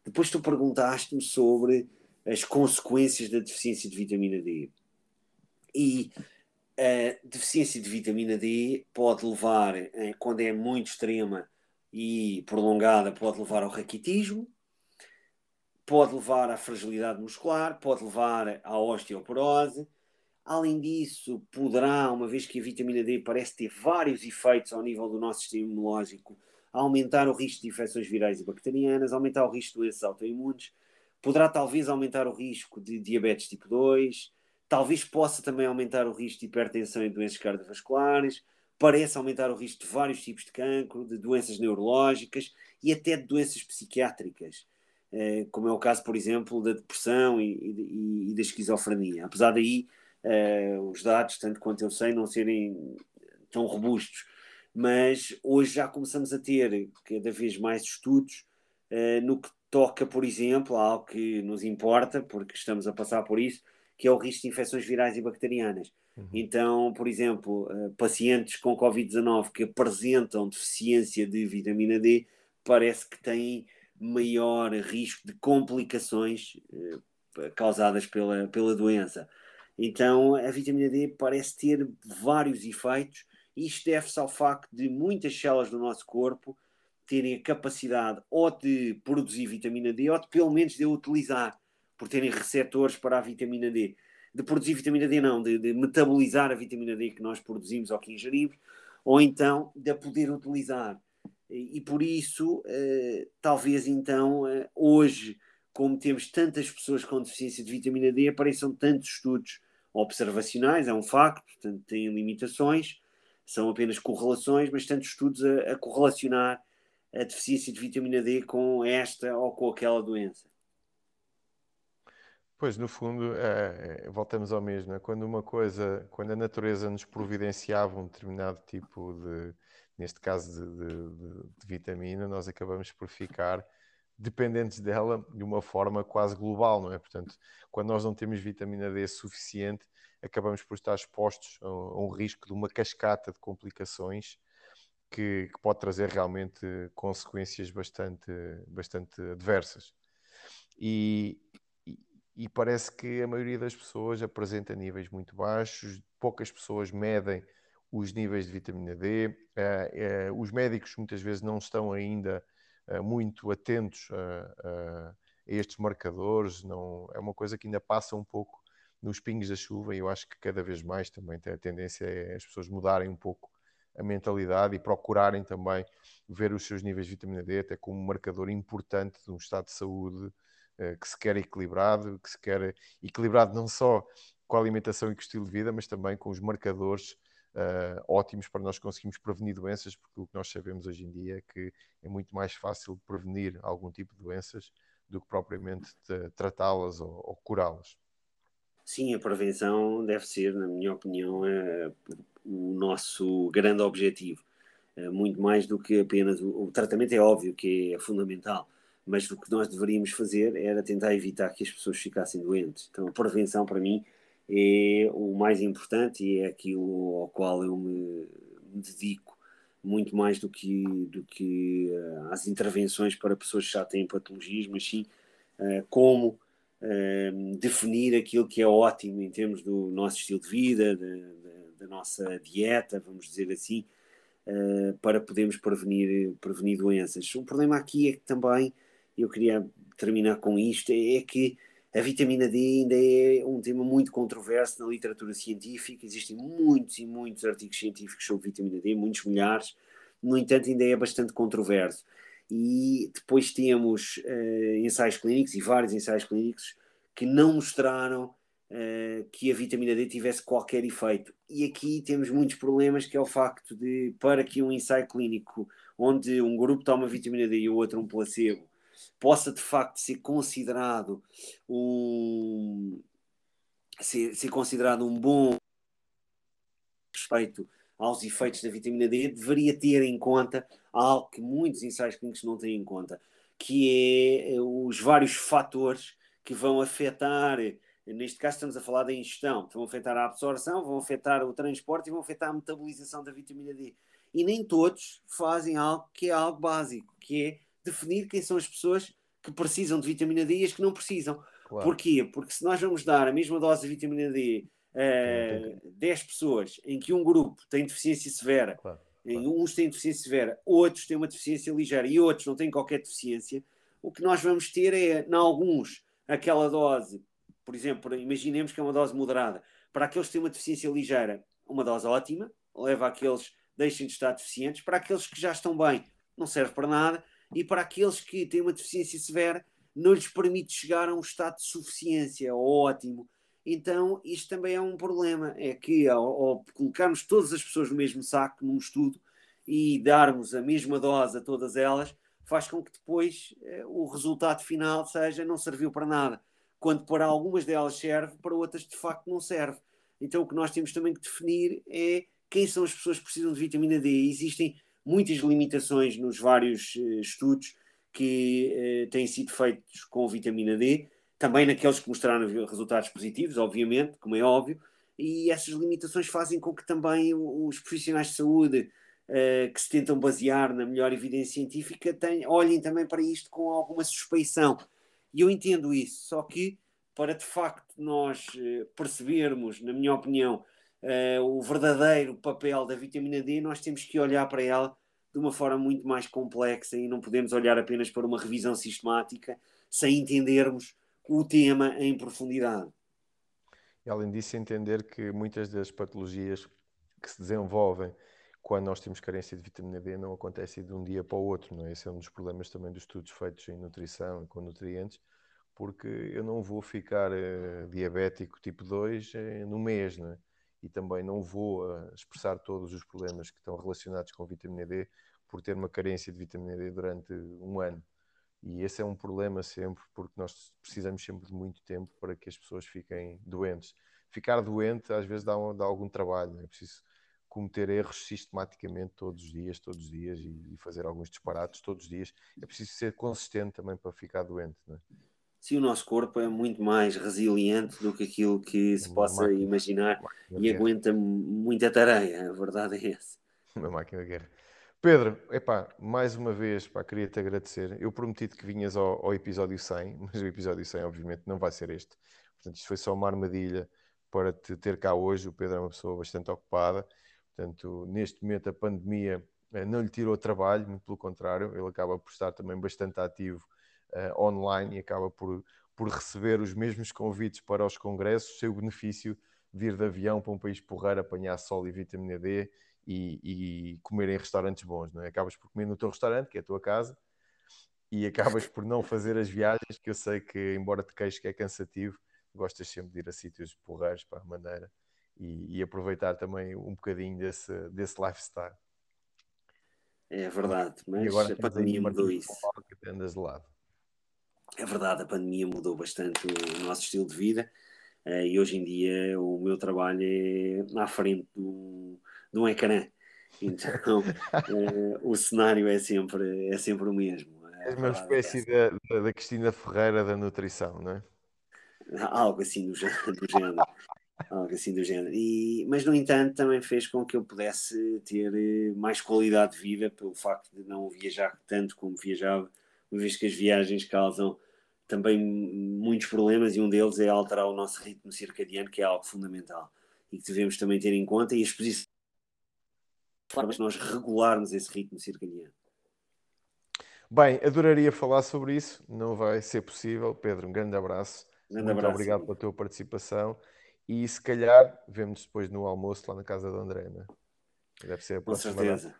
Depois tu perguntaste-me sobre as consequências da deficiência de vitamina D. E a deficiência de vitamina D pode levar, eh, quando é muito extrema e prolongada, pode levar ao raquitismo, pode levar à fragilidade muscular, pode levar à osteoporose. Além disso, poderá, uma vez que a vitamina D parece ter vários efeitos ao nível do nosso sistema imunológico, aumentar o risco de infecções virais e bacterianas, aumentar o risco de doenças autoimunes, poderá talvez aumentar o risco de diabetes tipo 2, talvez possa também aumentar o risco de hipertensão e doenças cardiovasculares, parece aumentar o risco de vários tipos de cancro, de doenças neurológicas e até de doenças psiquiátricas, eh, como é o caso, por exemplo, da depressão e, e, e da esquizofrenia. Apesar daí, eh, os dados, tanto quanto eu sei, não serem tão robustos. Mas hoje já começamos a ter cada vez mais estudos uh, no que toca, por exemplo, a algo que nos importa, porque estamos a passar por isso, que é o risco de infecções virais e bacterianas. Uhum. Então, por exemplo, uh, pacientes com Covid-19 que apresentam deficiência de vitamina D, parece que têm maior risco de complicações uh, causadas pela, pela doença. Então, a vitamina D parece ter vários efeitos, e isto deve-se ao facto de muitas células do nosso corpo terem a capacidade ou de produzir vitamina D ou de pelo menos de a utilizar, por terem receptores para a vitamina D. De produzir vitamina D, não, de, de metabolizar a vitamina D que nós produzimos ou que ingerimos, ou então de a poder utilizar. E, e por isso, eh, talvez então, eh, hoje, como temos tantas pessoas com deficiência de vitamina D, apareçam tantos estudos observacionais, é um facto, portanto, têm limitações, são apenas correlações, mas tantos estudos a, a correlacionar a deficiência de vitamina D com esta ou com aquela doença. Pois, no fundo, é, é, voltamos ao mesmo. É? Quando uma coisa, quando a natureza nos providenciava um determinado tipo de, neste caso de, de, de, vitamina, nós acabamos por ficar dependentes dela de uma forma quase global, não é? Portanto, quando nós não temos vitamina D suficiente, acabamos por estar expostos a, a um risco de uma cascata de complicações que, que pode trazer realmente consequências bastante, bastante adversas. E, e, parece que a maioria das pessoas apresenta níveis muito baixos, poucas pessoas medem os níveis de vitamina D, uh, uh, os médicos muitas vezes não estão ainda uh, muito atentos a, estes marcadores, não, é uma coisa que ainda passa um pouco nos pingos da chuva e eu acho que cada vez mais também tem a tendência é as pessoas mudarem um pouco a mentalidade e procurarem também ver os seus níveis de vitamina D até como um marcador importante de um estado de saúde que se quer equilibrado, que se quer equilibrado não só com a alimentação e com o estilo de vida, mas também com os marcadores uh, ótimos para nós conseguirmos prevenir doenças, porque o que nós sabemos hoje em dia é que é muito mais fácil prevenir algum tipo de doenças do que propriamente tratá-las ou, ou curá-las. Sim, a prevenção deve ser, na minha opinião, é o nosso grande objetivo. É muito mais do que apenas o, o, tratamento, é óbvio que é fundamental, mas o que nós deveríamos fazer era tentar evitar que as pessoas ficassem doentes. Então, a prevenção, para mim, é o mais importante e é aquilo ao qual eu me, me dedico muito mais do que, do que uh, as intervenções para pessoas que já têm patologias, mas sim uh, como uh, definir aquilo que é ótimo em termos do nosso estilo de vida, de, de, da nossa dieta, vamos dizer assim, para podermos prevenir, prevenir doenças. O problema aqui é que também, eu queria terminar com isto, é, é que a vitamina D ainda é um tema muito controverso na literatura científica, existem muitos e muitos artigos científicos sobre vitamina D, muitos milhares, no entanto ainda é bastante controverso. E depois temos uh, ensaios clínicos e vários ensaios clínicos que não mostraram uh, que a vitamina D tivesse qualquer efeito. E aqui temos muitos problemas, que é o facto de, para que um ensaio clínico onde um grupo toma vitamina D e o outro um placebo, possa de facto ser considerado um ser, ser considerado um bom respeito aos efeitos da vitamina D, deveria ter em conta algo que muitos ensaios clínicos não têm em conta, que é os vários fatores que vão afetar, neste caso estamos a falar da ingestão, vão afetar a absorção, vão afetar o transporte e vão afetar a metabolização da vitamina D. E nem todos fazem algo que é algo básico, que é definir quem são as pessoas que precisam de vitamina D e as que não precisam. Claro. Porquê? Porque se nós vamos dar a mesma dose de vitamina D uh, 10 pessoas em que um grupo tem deficiência severa, claro, claro. uns têm deficiência severa, outros têm uma deficiência ligeira e outros não têm qualquer deficiência, o que nós vamos ter é, em alguns, aquela dose, por exemplo, imaginemos que é uma dose moderada, para aqueles que têm uma deficiência ligeira, uma dose ótima, leva aqueles deixem de estar deficientes, para aqueles que já estão bem, não serve para nada, e para aqueles que têm uma deficiência severa, não lhes permite chegar a um estado de suficiência ótimo. Então, isto também é um problema, é que ao, ao colocarmos todas as pessoas no mesmo saco, num estudo, e darmos a mesma dose a todas elas, faz com que depois eh, o resultado final seja não serviu para nada. Quando para algumas delas serve, para outras de facto não serve. Então o que nós temos também que definir é quem são as pessoas que precisam de vitamina D. Existem muitas limitações nos vários eh, estudos que eh, têm sido feitos com vitamina D, também naqueles que mostraram resultados positivos, obviamente, como é óbvio, e essas limitações fazem com que também os profissionais de saúde uh, que se tentam basear na melhor evidência científica tenham, olhem também para isto com alguma suspeição. E eu entendo isso, só que para de facto nós percebermos, na minha opinião, uh, o verdadeiro papel da vitamina D, nós temos que olhar para ela de uma forma muito mais complexa e não podemos olhar apenas para uma revisão sistemática sem entendermos o tema em profundidade. E além disso, entender que muitas das patologias que se desenvolvem quando nós temos carência de vitamina D não acontece de um dia para o outro, não é? Esse é um dos problemas também dos estudos feitos em nutrição e com nutrientes, porque eu não vou ficar uh, diabético tipo 2 uh, eh, no mês, não é? E também não vou uh, expressar todos os problemas que estão relacionados com vitamina D por ter uma carência de vitamina D durante um ano. E esse é um problema sempre, porque nós precisamos sempre de muito tempo para que as pessoas fiquem doentes. Ficar doente às vezes dá, um, dá algum trabalho, é preciso cometer erros sistematicamente todos os dias, todos os dias e, e, fazer alguns disparates todos os dias. É preciso ser consistente também para ficar doente. Não é? Se o nosso corpo é muito mais resiliente do que aquilo que se possa máquina, imaginar e aguenta muita tarefa, a verdade é essa. Uma máquina de guerra. Pedro, epá, mais uma vez, pá, queria-te agradecer. Eu prometi-te que vinhas ao, ao, episódio 100, mas o episódio 100 obviamente não vai ser este. Portanto, isto foi só uma armadilha para te ter cá hoje. O Pedro é uma pessoa bastante ocupada. Portanto, neste momento a pandemia eh, não lhe tirou trabalho, muito pelo contrário, ele acaba por estar também bastante ativo uh, online e acaba por, por receber os mesmos convites para os congressos, sem o benefício de ir de avião para um país porreiro, apanhar sol e vitamina D e, e comer em restaurantes bons. Não é? Acabas por comer no teu restaurante, que é a tua casa, e acabas por não fazer as viagens, que eu sei que, embora te queixes que é cansativo, gostas sempre de ir a sítios porreiros para a Madeira e, e, aproveitar também um bocadinho desse, desse lifestyle. É verdade, mas agora, a pandemia mudou isso. Que andas de lado. É verdade, a pandemia mudou bastante o nosso estilo de vida uh, e hoje em dia o meu trabalho é à frente do, de um ecrã. Então uh, o cenário é sempre, é sempre o mesmo. É uma espécie é da, da Cristina Ferreira da nutrição, não é? Algo assim do, do género. Algo assim do género. E, mas, no entanto, também fez com que eu pudesse ter eh, mais qualidade de vida pelo facto de não viajar tanto como viajava uma vez que as viagens causam também muitos problemas e um deles é alterar o nosso ritmo circadiano, que é algo fundamental e que devemos também ter em conta e as posições formas de nós regularmos esse ritmo circadiano. Bem, adoraria falar sobre isso, não vai ser possível. Pedro, um grande abraço. Grande Muito abraço, obrigado pela tua participação e se calhar vemos depois no almoço lá na casa da André, né? Deve ser a próxima. Com certeza,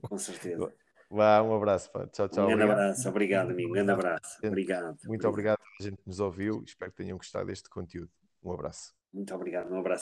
com certeza. Vá, um abraço. Pá. Tchau, tchau. Um grande obrigado. abraço. Obrigado, amigo. Um grande abraço. Obrigado. Muito obrigado. obrigado a gente que nos ouviu. Espero que tenham gostado deste conteúdo. Um abraço. Muito obrigado. Um abraço.